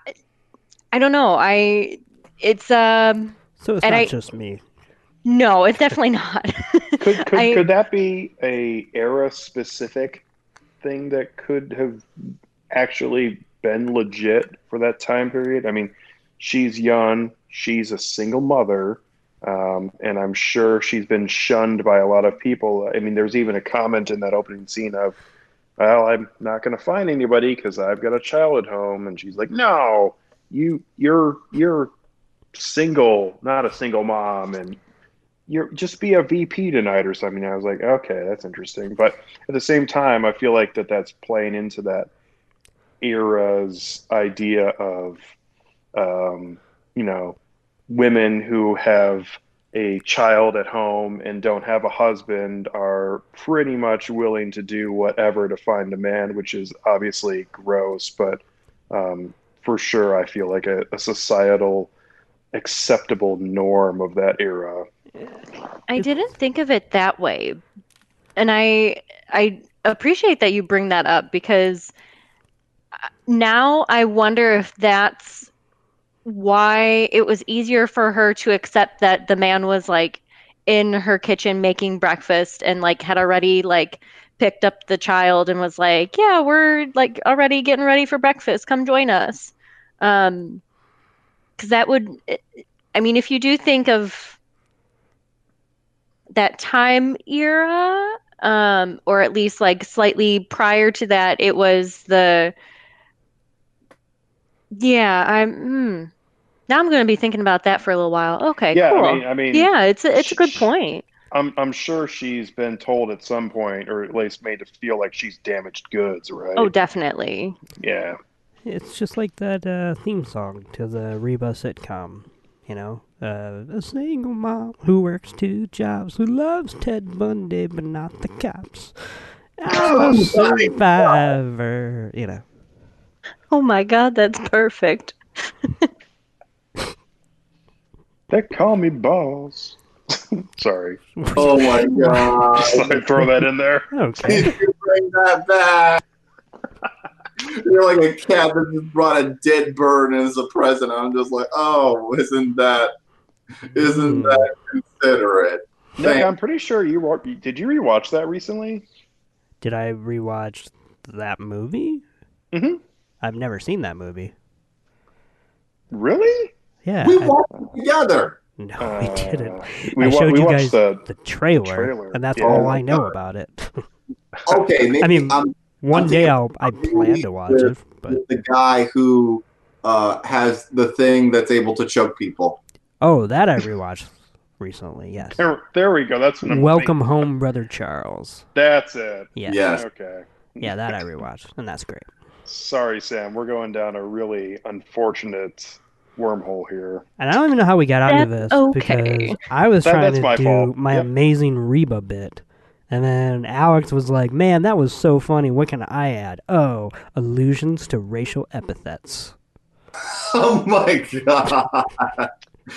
I don't know. I it's um So it's not I, just me. No, it's definitely not. could could, I, could that be a era specific thing that could have actually been legit for that time period? I mean, she's young, she's a single mother um, and I'm sure she's been shunned by a lot of people. I mean, there's even a comment in that opening scene of, "Well, I'm not going to find anybody because I've got a child at home," and she's like, "No, you, you're, you're single, not a single mom, and you're just be a VP tonight or something." I was like, "Okay, that's interesting," but at the same time, I feel like that that's playing into that era's idea of, um, you know women who have a child at home and don't have a husband are pretty much willing to do whatever to find a man, which is obviously gross, but um, for sure, I feel like a, a, societal acceptable norm of that era. I didn't think of it that way, and I I appreciate that you bring that up because now I wonder if that's why it was easier for her to accept that the man was like in her kitchen making breakfast and like had already like picked up the child and was like, "Yeah, we're like already getting ready for breakfast. Come join us." Um cuz that would I mean, if you do think of that time era um or at least like slightly prior to that, it was the yeah, I'm hmm. Now I'm going to be thinking about that for a little while. Okay, Yeah, cool. I mean, I mean, yeah, it's a, it's a good point. I'm I'm sure she's been told at some point, or at least made to feel like she's damaged goods, right? Oh, definitely. yeah. It's just like that uh, theme song to the Reba sitcom. You know, uh, a single mom who works two jobs, who loves Ted Bundy but not the cops. I'm a survivor. You know. Oh my god, that's perfect. They call me boss. Sorry. Oh my god. Just thought I'd throw that in there. Okay. You bring that back. You're like a cat that just brought a dead bird as a present. I'm just like, oh, isn't that, isn't that considerate? Nick, Thank- I'm pretty sure you wa- did. You rewatch that recently? Did I rewatch that movie? Mhm. I've never seen that movie. Really? Yeah. we I- watched it together. no, Uh, we didn't. We, I showed we you watched guys the. the trailer, trailer, and that's yeah. all I know about it. Okay, maybe I mean, I'm One I'm day I'll I plan to watch it, but the guy who uh, has the thing that's able to choke people. oh, that I rewatched recently. Yes. There, there we go. That's what Welcome thinking. home, brother Charles. That's it. Yeah. Yes. Okay. Yeah, that I rewatched, and that's great. Sorry, Sam. We're going down a really unfortunate wormhole here. And I don't even know how we got out of this okay. because I was That- trying to my do fault. my Yep. amazing Reba bit. And then Alex was like, "Man, that was so funny. What can I add? Oh, allusions to racial epithets." Oh my god!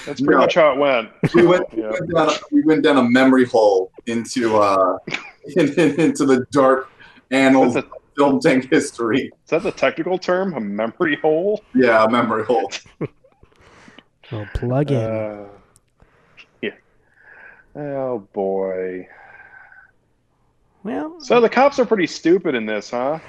That's pretty No. much how it went. We went, Yeah. we went down a, we went down a memory hole into uh in, in- into the dark annals That's of film tank history. Is that the technical term? A memory hole? Yeah, a memory hole. Well, plug in. Uh, yeah. Oh boy. well, So the cops are pretty stupid in this, huh?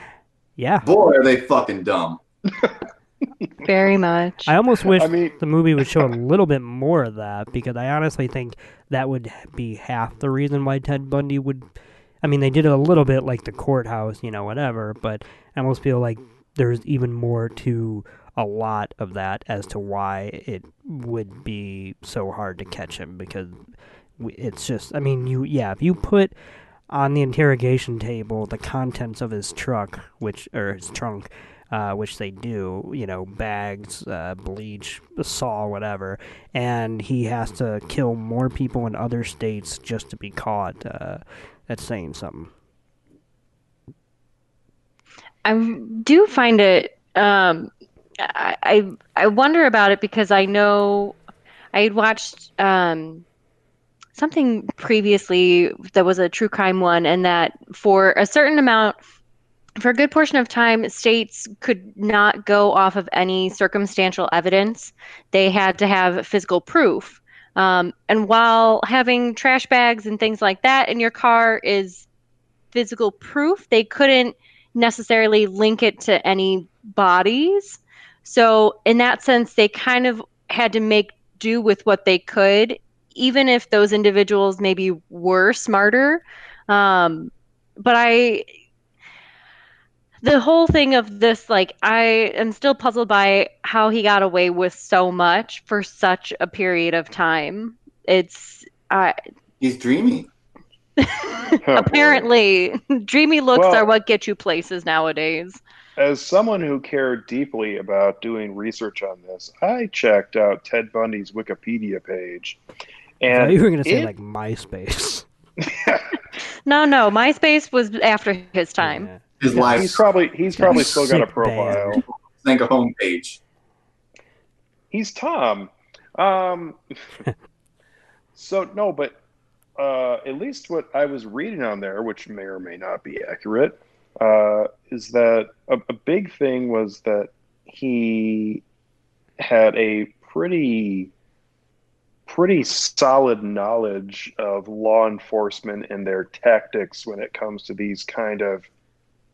yeah. Boy, are they fucking dumb. Very much. I almost wish I mean- the movie would show a little bit more of that because I honestly think that would be half the reason why Ted Bundy would. I mean, they did it a little bit like the courthouse, you know, whatever, but I almost feel like there's even more to a lot of that as to why it would be so hard to catch him because it's just, I mean, you, yeah, if you put on the interrogation table the contents of his truck, which, or his trunk, uh, which they do, you know, bags, uh, bleach, saw, whatever, and he has to kill more people in other states just to be caught. Uh, that's saying something. I do find it. Um, I, I wonder about it because I know I had watched um, something previously that was a true crime one, and that for a certain amount, for a good portion of time, states could not go off of any circumstantial evidence. They had to have physical proof. Um, and while having trash bags and things like that in your car is physical proof, they couldn't necessarily link it to any bodies. So, in that sense, they kind of had to make do with what they could, even if those individuals maybe were smarter. Um, but I, the whole thing of this, like, I am still puzzled by how he got away with so much for such a period of time. It's, I, He's dreamy. Oh, apparently, dreamy looks Well- are what get you places nowadays. As someone who cared deeply about doing research on this, I checked out Ted Bundy's Wikipedia page. And you were going to say it- like MySpace. No, no, MySpace was after his time. Yeah. His he's life probably he's probably still got a profile. think a homepage. He's Tom. Um, so no, but uh, at least what I was reading on there, which may or may not be accurate, uh, is that a, a big thing was that he had a pretty pretty solid knowledge of law enforcement and their tactics when it comes to these kind of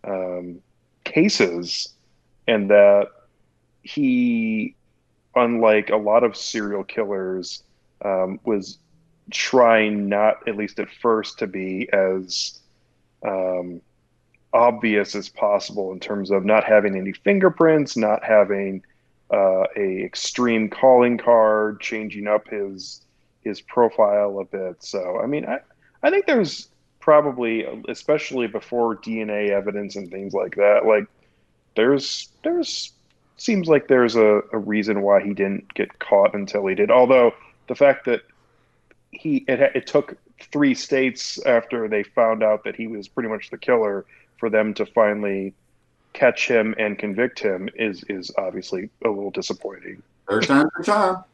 um, cases, and that he, unlike a lot of serial killers, um, was trying not, at least at first, to be as um, obvious as possible in terms of not having any fingerprints, not having uh, a extreme calling card, changing up his his profile a bit. So, I mean, I I think there's probably, especially before DNA evidence and things like that, like there's there's seems like there's a, a reason why he didn't get caught until he did. Although the fact that he it, it took three states after they found out that he was pretty much the killer for them to finally catch him and convict him is is obviously a little disappointing. Third time for charm.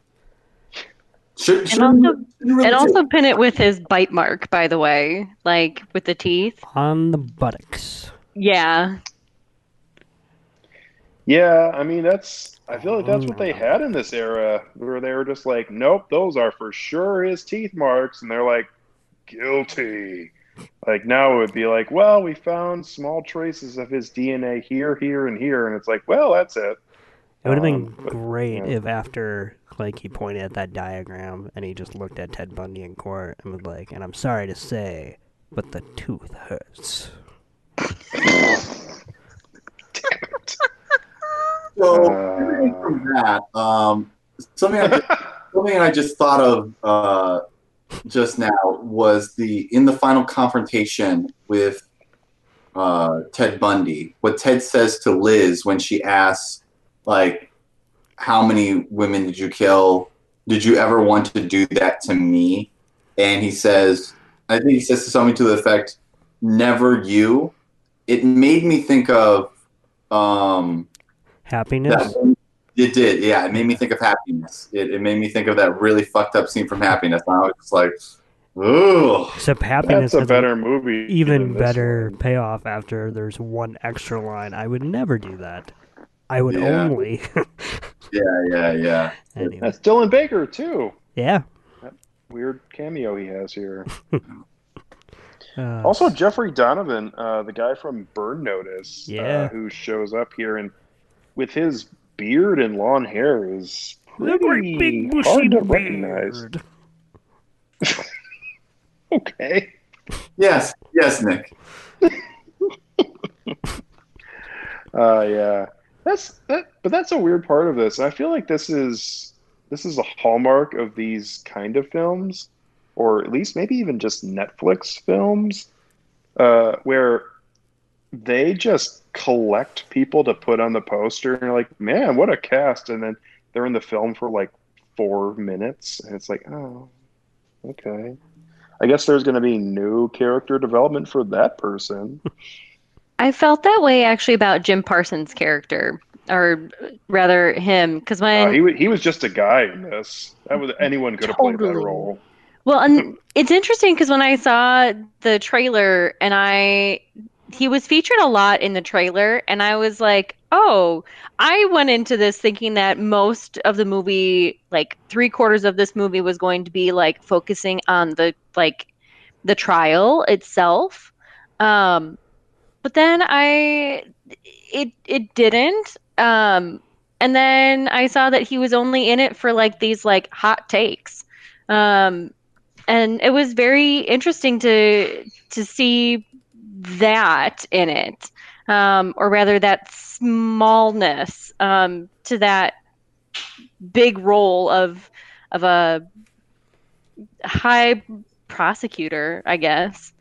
Should, And also, and also pin it with his bite mark, by the way, like with the teeth. On the buttocks. Yeah. Yeah, I mean that's I feel like that's what they oh. had in this era where they were just like, nope, those are for sure his teeth marks, and they're like, guilty. Like now it would be like, well, we found small traces of his DNA here, here, and here, and it's like, well, that's it. It would have been Um, but, great yeah. if after like he pointed at that diagram and he just looked at Ted Bundy in court and was like, "And I'm sorry to say, but the tooth hurts." So Uh, from that, um, something I just, something I just thought of uh, just now was the in the final confrontation with uh, Ted Bundy. What Ted says to Liz when she asks, like, "How many women did you kill? Did you ever want to do that to me?" And he says, I think he says something to the effect, "Never you." It made me think of. Um, Happiness. that, it did, yeah. It made me think of happiness. It, it made me think of that really fucked up scene from Happiness. And I was just like, ooh. Except happiness That's a better movie. even better one. payoff after there's one extra line. I would never do that. I would Yeah. only. Yeah, yeah, yeah. anyway, That's Dylan Baker too. yeah. Weird cameo he has here. Uh, Also, Jeffrey Donovan, uh, the guy from Burn Notice, Yeah. uh, who shows up here and with his beard and long hair is the pretty big bushy hard to recognize. Okay. Yes, yes, Nick. Uh, yeah, that's that. But that's a weird part of this. I feel like this is this is a hallmark of these kind of films, or at least maybe even just Netflix films, uh, where they just collect people to put on the poster, and you're like, man, what a cast! And then they're in the film for like four minutes, and it's like, oh, okay. I guess there's going to be new character development for that person. I felt that way actually about Jim Parsons' character, or rather him, because when Uh, he wa- he was just a guy in this. That was anyone could have played that role. Well, and it's interesting because when I saw the trailer and I he was featured a lot in the trailer and I was like, "Oh, I went into this thinking that most of the movie, like 3 quarters of this movie was going to be like focusing on the like the trial itself." Um but then I it it didn't um and then I saw that he was only in it for like these like hot takes. Um and it was very interesting to to see that in it um, or rather that smallness um, to that big role of of a high prosecutor i guess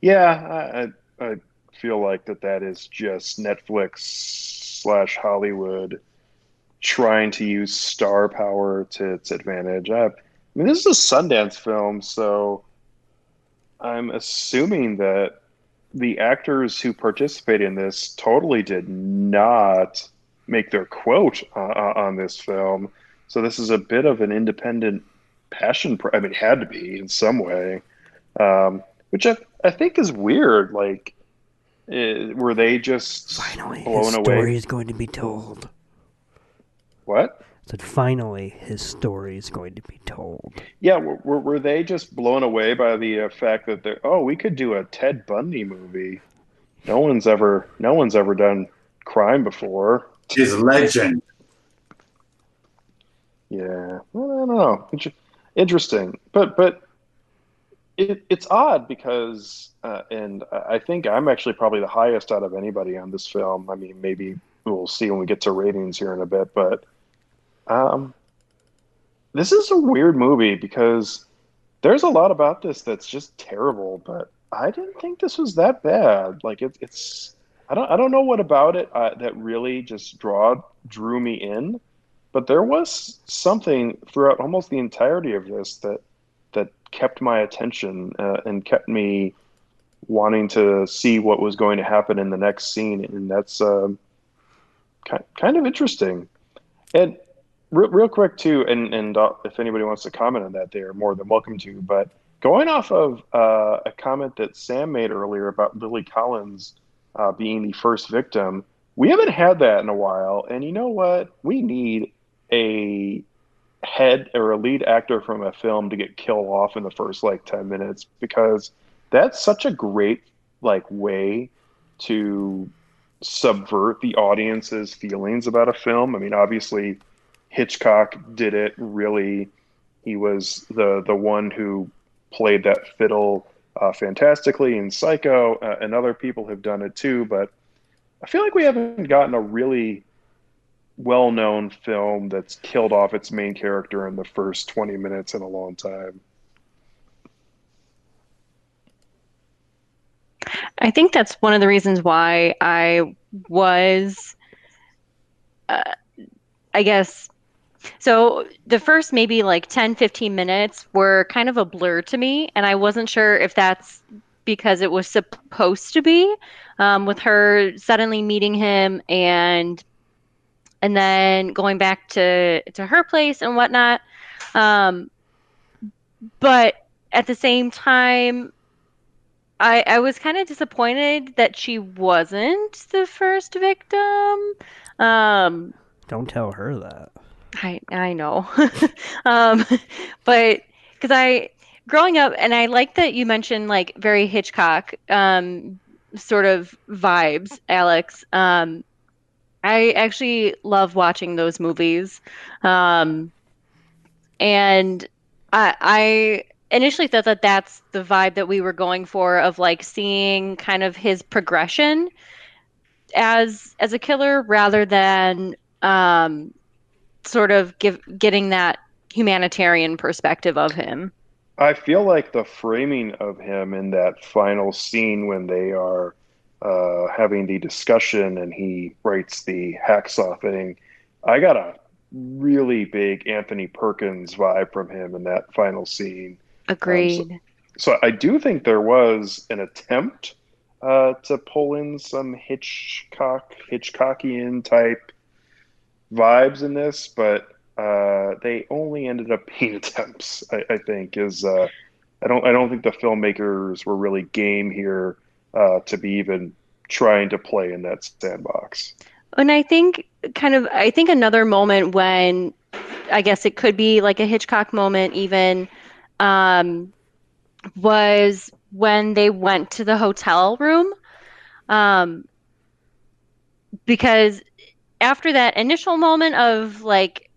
Yeah, I, I feel like that that is just Netflix slash Hollywood trying to use star power to its advantage. I, I mean, this is a Sundance film, so I'm assuming that the actors who participate in this totally did not make their quote uh, uh, on this film. So this is a bit of an independent passion. Pro- I mean, it had to be in some way, um, which I, I think is weird. Like, uh, were they just Finally, blown his away? story is going to be told. What? Said finally his story is going to be told. Yeah, were, were they just blown away by the uh, fact that they're oh we could do a Ted Bundy movie? No one's ever no one's ever done crime before. His legend. Yeah, well, I don't know. Interesting, but but it, it's odd because, uh, and I think I'm actually probably the highest out of anybody on this film. I mean, maybe we'll see when we get to ratings here in a bit, but um, this is a weird movie because there's a lot about this that's just terrible, but I didn't think this was that bad. Like it, it's I don't I don't know what about it uh, that really just draw drew me in, but there was something throughout almost the entirety of this that that kept my attention uh, and kept me wanting to see what was going to happen in the next scene, and that's um, kind kind of interesting. And real, real quick too, and and uh, if anybody wants to comment on that, they are more than welcome to. But going off of uh, a comment that Sam made earlier about Lily Collins uh, being the first victim, we haven't had that in a while. And you know what? We need a head or a lead actor from a film to get killed off in the first like 10 minutes because that's such a great like way to subvert the audience's feelings about a film. I mean, obviously Hitchcock did it really. He was the the one who played that fiddle uh, fantastically in Psycho, uh, and other people have done it too. But I feel like we haven't gotten a really well-known film that's killed off its main character in the first 20 minutes in a long time. I think that's one of the reasons why I was, uh, I guess, so the first maybe like 10, 15 minutes were kind of a blur to me. And I wasn't sure if that's because it was supposed to be um, with her suddenly meeting him and and then going back to to her place and whatnot um, but at the same time I, I was kind of disappointed that she wasn't the first victim. Um, Don't tell her that. I I know, um, but because I growing up, and I like that you mentioned like very Hitchcock um, sort of vibes, Alex. Um, I actually love watching those movies, um, and I, I initially thought that that's the vibe that we were going for of like seeing kind of his progression as as a killer rather than um sort of give getting that humanitarian perspective of him I feel like the framing of him in that final scene when they are uh, having the discussion and he writes the hacksaw thing, I got a really big Anthony Perkins vibe from him in that final scene. agreed Um, So I do think there was an attempt uh, to pull in some Hitchcock, Hitchcockian type vibes in this, but uh, they only ended up being attempts. I, I think is uh, I don't I don't think the filmmakers were really game here uh, to be even trying to play in that sandbox. And I think kind of I think another moment when I guess it could be like a Hitchcock moment even um, was when they went to the hotel room. Um, because after that initial moment of like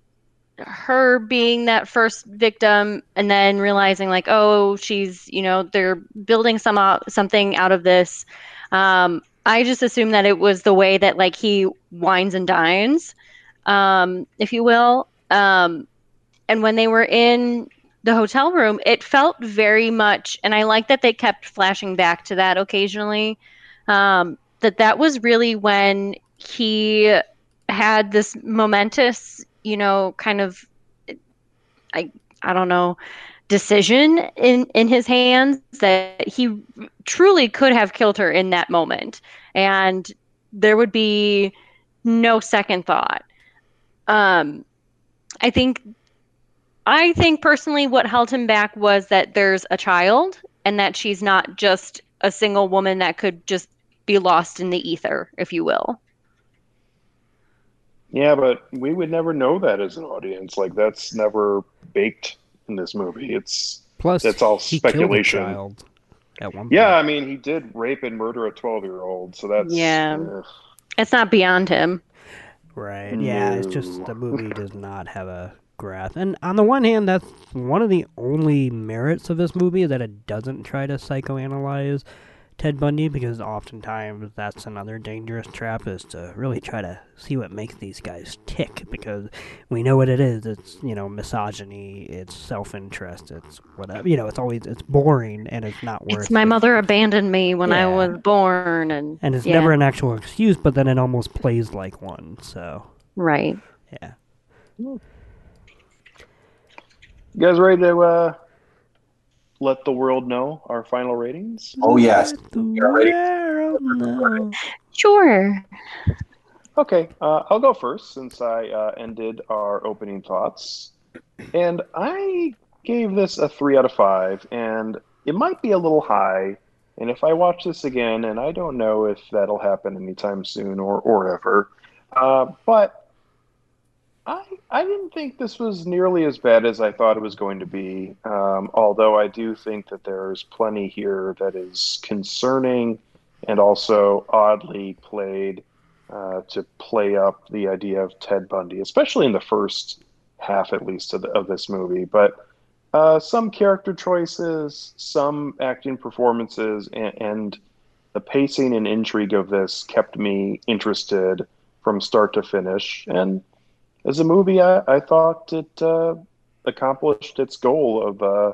her being that first victim and then realizing like oh she's you know they're building some out, something out of this um, i just assumed that it was the way that like he wines and dines um, if you will um, and when they were in the hotel room it felt very much and i like that they kept flashing back to that occasionally um, that that was really when he had this momentous you know kind of i i don't know decision in in his hands that he truly could have killed her in that moment. And there would be no second thought. Um i think i think personally what held him back was that there's a child and that she's not just a single woman that could just be lost in the ether if you will Yeah, but we would never know that as an audience. Like that's never baked in this movie. It's Plus, That's all he killed a speculation. child at one point. yeah. I mean, he did rape and murder a twelve-year-old, so that's Yeah. ugh. It's not beyond him. Right. Yeah, it's just the movie does not have a grasp. And on the one hand, that's one of the only merits of this movie that it doesn't try to psychoanalyze Ted Bundy because oftentimes that's another dangerous trap is to really try to see what makes these guys tick because we know what it is. It's, you know, misogyny, it's self-interest, it's whatever. You know, it's always it's boring and it's not worth It's my it. mother abandoned me when I was born, and And it's yeah, never an actual excuse, but then it almost plays like one. So, right. yeah. You guys ready to uh, let the world know our final ratings? Oh yes, The You're ready. world know. Sure. Okay, uh, I'll go first since I uh, ended our opening thoughts. And I gave this a three out of five, and it might be a little high. And if I watch this again, and I don't know if that'll happen anytime soon or, or ever, uh, but I, I didn't think this was nearly as bad as I thought it was going to be. Um, although I do think that there's plenty here that is concerning and also oddly played uh, to play up the idea of Ted Bundy, especially in the first half, at least, of, the, of this movie. But uh, some character choices, some acting performances, and, and the pacing and intrigue of this kept me interested from start to finish. And as a movie, I, I thought it uh, accomplished its goal of uh,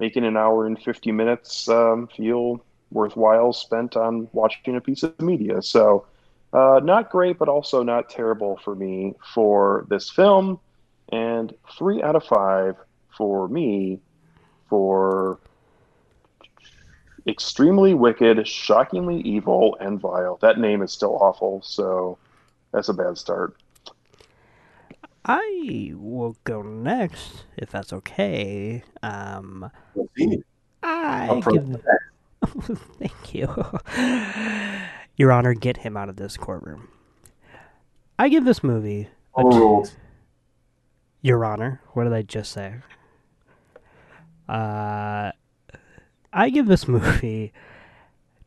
making an hour and 50 minutes um, feel worthwhile spent on watching a piece of media. So, uh, not great, but also not terrible for me for this film. And three out of five for me for extremely wicked, shockingly evil, and vile. That name is still awful, so that's a bad start. I will go next, if that's okay. Um, I give. Thank you, Your Honor. Get him out of this courtroom. I give this movie. a Overruled. Your Honor, what did I just say? Uh, I give this movie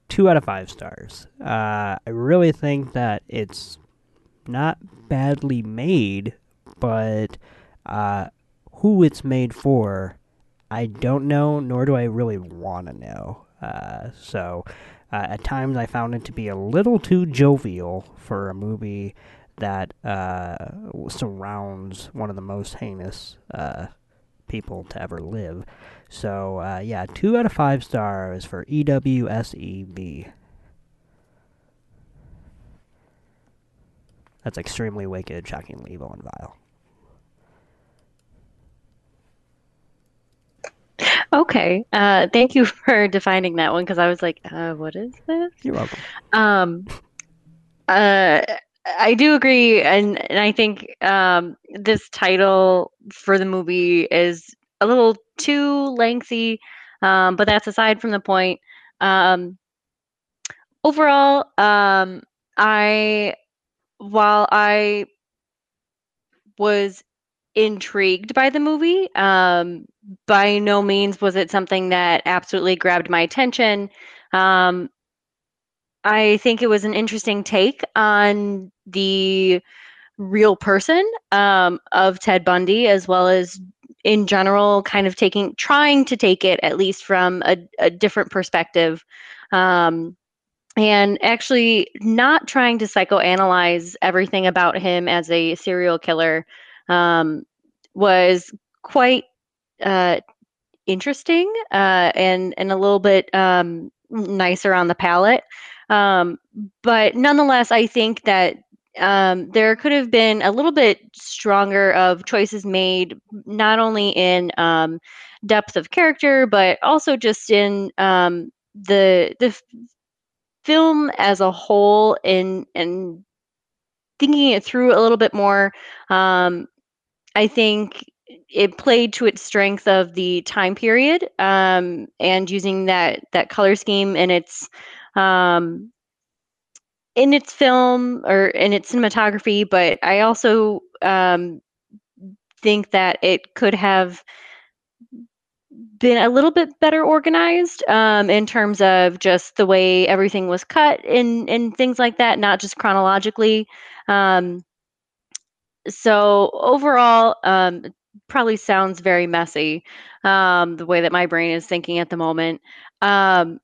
two out of five stars. Uh, I really think that it's not badly made, but uh, who it's made for, I don't know, nor do I really want to know. Uh, so uh, at times I found it to be a little too jovial for a movie that uh, surrounds one of the most heinous uh, people to ever live. So uh, yeah, two out of five stars for EWSEB. That's extremely wicked, shockingly evil, and vile. Okay. Uh, thank you for defining that one because I was like, uh, what is this? You're welcome. Um, uh, I do agree, and, and I think um, this title for the movie is a little too lengthy, um, but that's aside from the point. Um, overall, um, I while I was intrigued by the movie, um, by no means was it something that absolutely grabbed my attention. Um, I think it was an interesting take on the real person um, of Ted Bundy, as well as in general, kind of taking, trying to take it at least from a, a different perspective. Um, and actually not trying to psychoanalyze everything about him as a serial killer um, was quite uh, interesting uh, and and a little bit um, nicer on the palate. Um, but nonetheless, I think that um, there could have been a little bit stronger of choices made, not only in um, depth of character, but also just in um, the the film as a whole. In and thinking it through a little bit more, um, I think it played to its strength of the time period um, and using that that color scheme and its um, in its film or in its cinematography, but I also um, think that it could have been a little bit better organized um, in terms of just the way everything was cut and and things like that, not just chronologically. Um, so overall, um, probably sounds very messy um, the way that my brain is thinking at the moment. Um,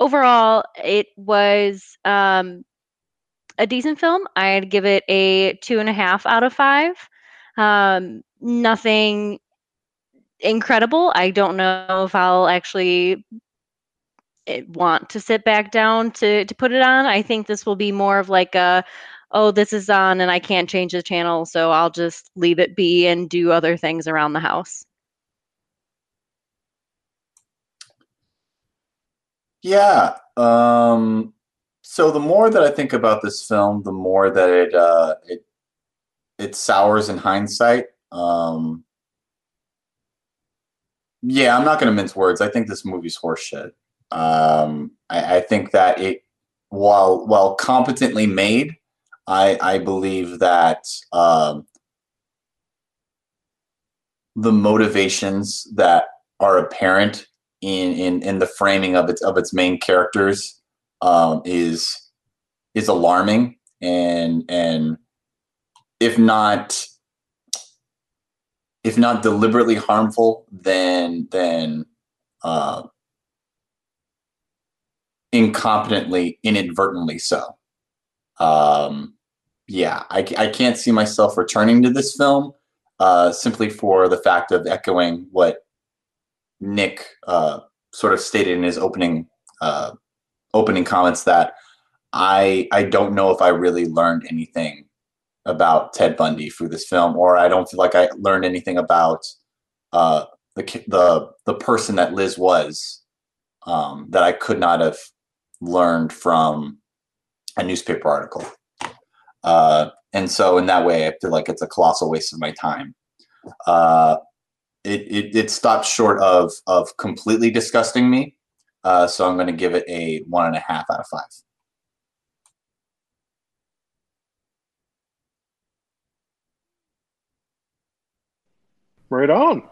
overall, it was um, a decent film. I'd give it a two and a half out of five. Um, nothing incredible. I don't know if I'll actually eh, want to sit back down to to put it on. I think this will be more of like a oh, this is on and I can't change the channel, so I'll just leave it be and do other things around the house. Yeah. Um, so the more that I think about this film, the more that it uh, it it sours in hindsight. Um, yeah, I'm not going to mince words. I think this movie's horseshit. Um, I, I think that it, while while competently made, I I believe that um, the motivations that are apparent in in in the framing of its of its main characters um, is is alarming and and if not if not deliberately harmful then then uh, incompetently inadvertently so. Um, yeah I, I can't see myself returning to this film uh, simply for the fact of echoing what Nick uh, sort of stated in his opening uh, opening comments that I I don't know if I really learned anything about Ted Bundy through this film, or I don't feel like I learned anything about uh, the the the person that Liz was um, that I could not have learned from a newspaper article. Uh, and so, in that way, I feel like it's a colossal waste of my time. Uh, it, it, it stopped short of of completely disgusting me. Uh, so I'm going to give it a one and a half out of five. Right on.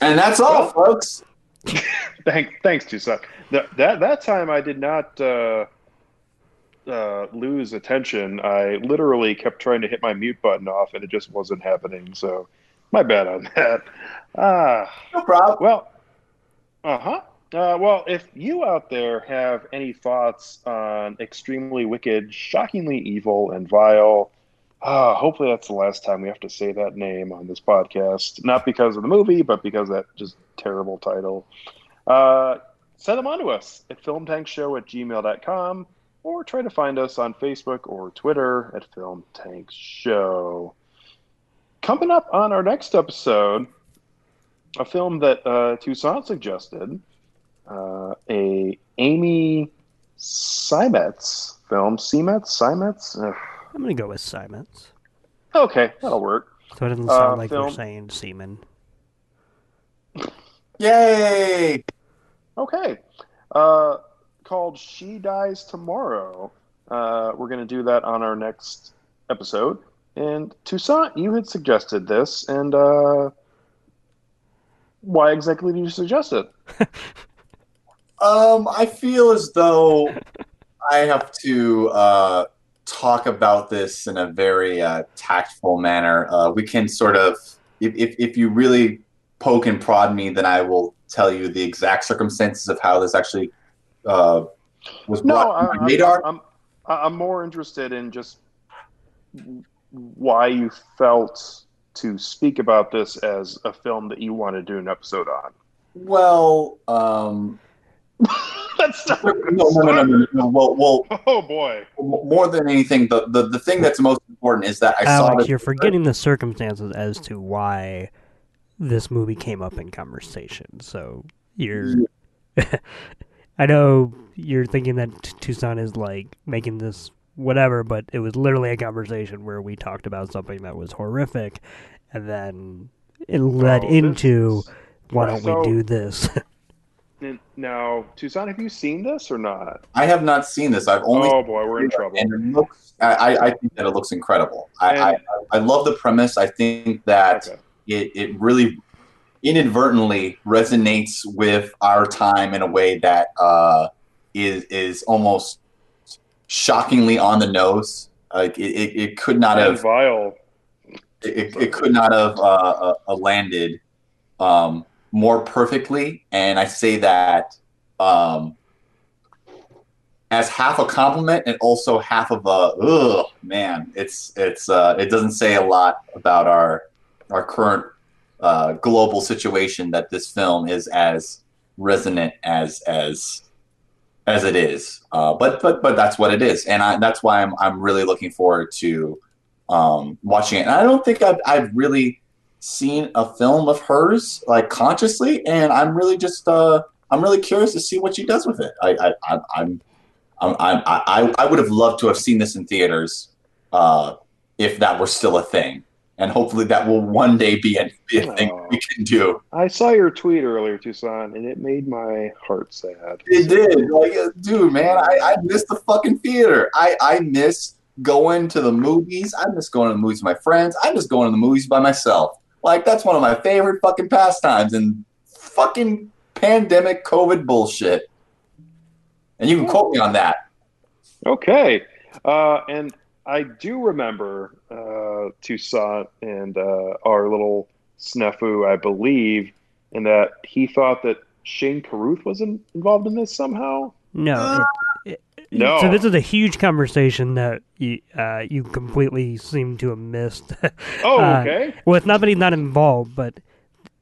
And that's all, well, folks. thank, thanks, Toussaint. That, that that time I did not uh, uh, lose attention. I literally kept trying to hit my mute button off, and it just wasn't happening. So, my bad on that. Ah, no problem. Well, uh-huh. Uh, well, if you out there have any thoughts on extremely wicked, shockingly evil, and vile, uh, hopefully that's the last time we have to say that name on this podcast. Not because of the movie, but because that just terrible title. Uh, send them on to us at filmtankshow at gmail.com or try to find us on Facebook or Twitter at Film Tank Show. Coming up on our next episode, a film that uh, Toussaint suggested, uh, a Amy Seimetz film. Seimetz? Seimetz? Ugh. I'm going to go with Seimetz. Okay, that'll work. So it doesn't sound uh, like film. you're saying semen. Yay! Okay. Uh, called She Dies Tomorrow. Uh, we're going to do that on our next episode. And Toussaint, you had suggested this, and uh, why exactly did you suggest it? um, I feel as though I have to uh, talk about this in a very uh, tactful manner. Uh, we can sort of, if, if, if you really poke and prod me, then I will tell you the exact circumstances of how this actually uh, was no, brought I, radar. I'm, I'm, I'm more interested in just why you felt to speak about this as a film that you want to do an episode on? Well, um, that's not no, no, no, no, no, no. Well, well, oh boy. More than anything, the, the, the thing that's most important is that I Alex, saw. That you're forgetting the circumstances as to why this movie came up in conversation. So you're. I know you're thinking that Toussaint is like making this whatever, but it was literally a conversation where we talked about something that was horrific, and then it led oh, into why don't so, we do this? Now, Toussaint, have you seen this or not? I have not seen this. I've only oh boy, we're in trouble. and it looks. I, I- I think that it looks incredible. I, I, I love the premise. I think that Okay. it, it really inadvertently resonates with our time in a way that uh, is is almost shockingly on the nose. Like it, it, it could not have vile. it, it could not have uh, uh, uh, landed um, more perfectly. And I say that um, as half a compliment and also half of a ugh man. It's it's uh, it doesn't say a lot about our our current uh, global situation that this film is as resonant as as as it is. Uh, but but but that's what it is, and I, that's why I'm I'm really looking forward to um, watching it. And I don't think I've I've really seen a film of hers like consciously, and I'm really just uh, I'm really curious to see what she does with it. I, I, I I'm I'm, I'm, I I would have loved to have seen this in theaters uh, if that were still a thing, and hopefully that will one day be a, be a thing we can do. I saw your tweet earlier, Toussaint, and it made my heart sad. It did. Like, uh, dude, man, I, I miss the fucking theater. I, I miss going to the movies. I miss going to the movies with my friends. I miss going to the movies by myself. Like, that's one of my favorite fucking pastimes and fucking pandemic COVID bullshit. And you can quote me on that. Okay. Uh, and I do remember uh, Toussaint and uh, our little snafu, I believe, in that he thought that Shane Carruth was in, involved in this somehow. No. It, it, No. So this is a huge conversation that you uh, you completely seem to have missed. Oh, Uh, okay. well, it's not that he's not involved, but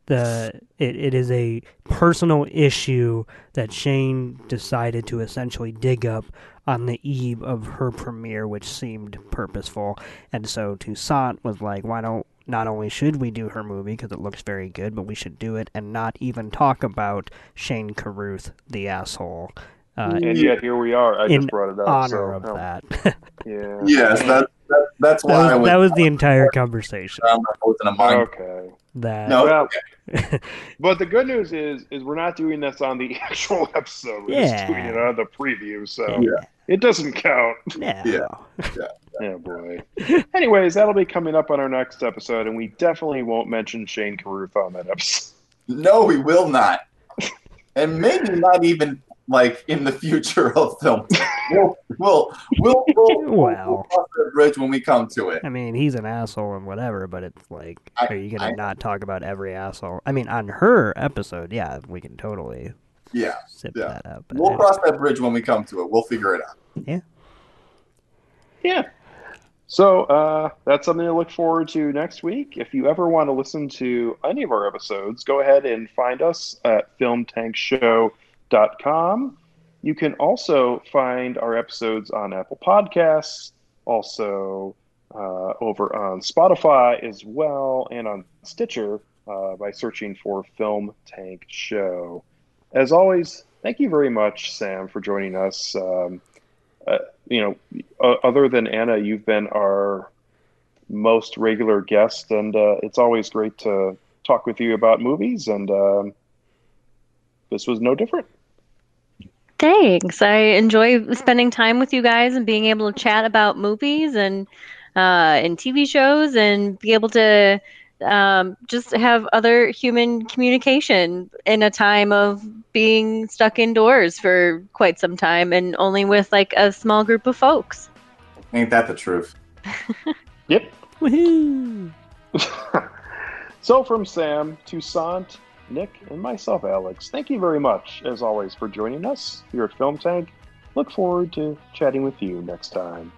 the it, it is a personal issue that Shane decided to essentially dig up on the eve of her premiere, which seemed purposeful. And so Toussaint was like, "Why don't not only should we do her movie because it looks very good, but we should do it and not even talk about Shane Carruth, the asshole." Uh, and yet here we are. I in just brought it up. honor so, of oh, that. Yeah. Yes, that, that, that's that, why was, I was, that was the entire conversation. I was in a mind. Okay. That No, Well, okay. but the good news is, is we're not doing this on the actual episode. We're Yeah. just doing it on the preview, so Yeah. It doesn't count. no. Yeah. Oh boy. Anyways, that'll be coming up on our next episode, and we definitely won't mention Shane Carruth on that episode. No, we will not. And maybe not even like in the future of film. We'll we'll we'll, we'll, we'll, Well. cross that bridge when we come to it. I mean, he's an asshole and whatever, but it's like, I- are you gonna I- not talk about every asshole? I mean, on her episode, yeah, we can totally Yeah. zip Yeah. that up. but We'll it- cross that bridge when we come to it. We'll figure it out. Yeah. Yeah. So uh, that's something to look forward to next week. If you ever want to listen to any of our episodes, go ahead and find us at filmtankshow.com. You can also find our episodes on Apple Podcasts, also uh, over on Spotify as well, and on Stitcher uh, by searching for Film Tank Show. As always, thank you very much, Sam, for joining us. Um, uh, you know, uh, other than Anna, you've been our most regular guest, and uh, it's always great to talk with you about movies. And um, this was no different. Thanks. I enjoy spending time with you guys and being able to chat about movies and uh, and TV shows and be able to um, just have other human communication in a time of being stuck indoors for quite some time and only with like a small group of folks. Ain't that the truth? Yep. Woohoo! so, from Sam, Toussaint, Nick, and myself, Alex, thank you very much, as always, for joining us here at Film Tank. Look forward to chatting with you next time.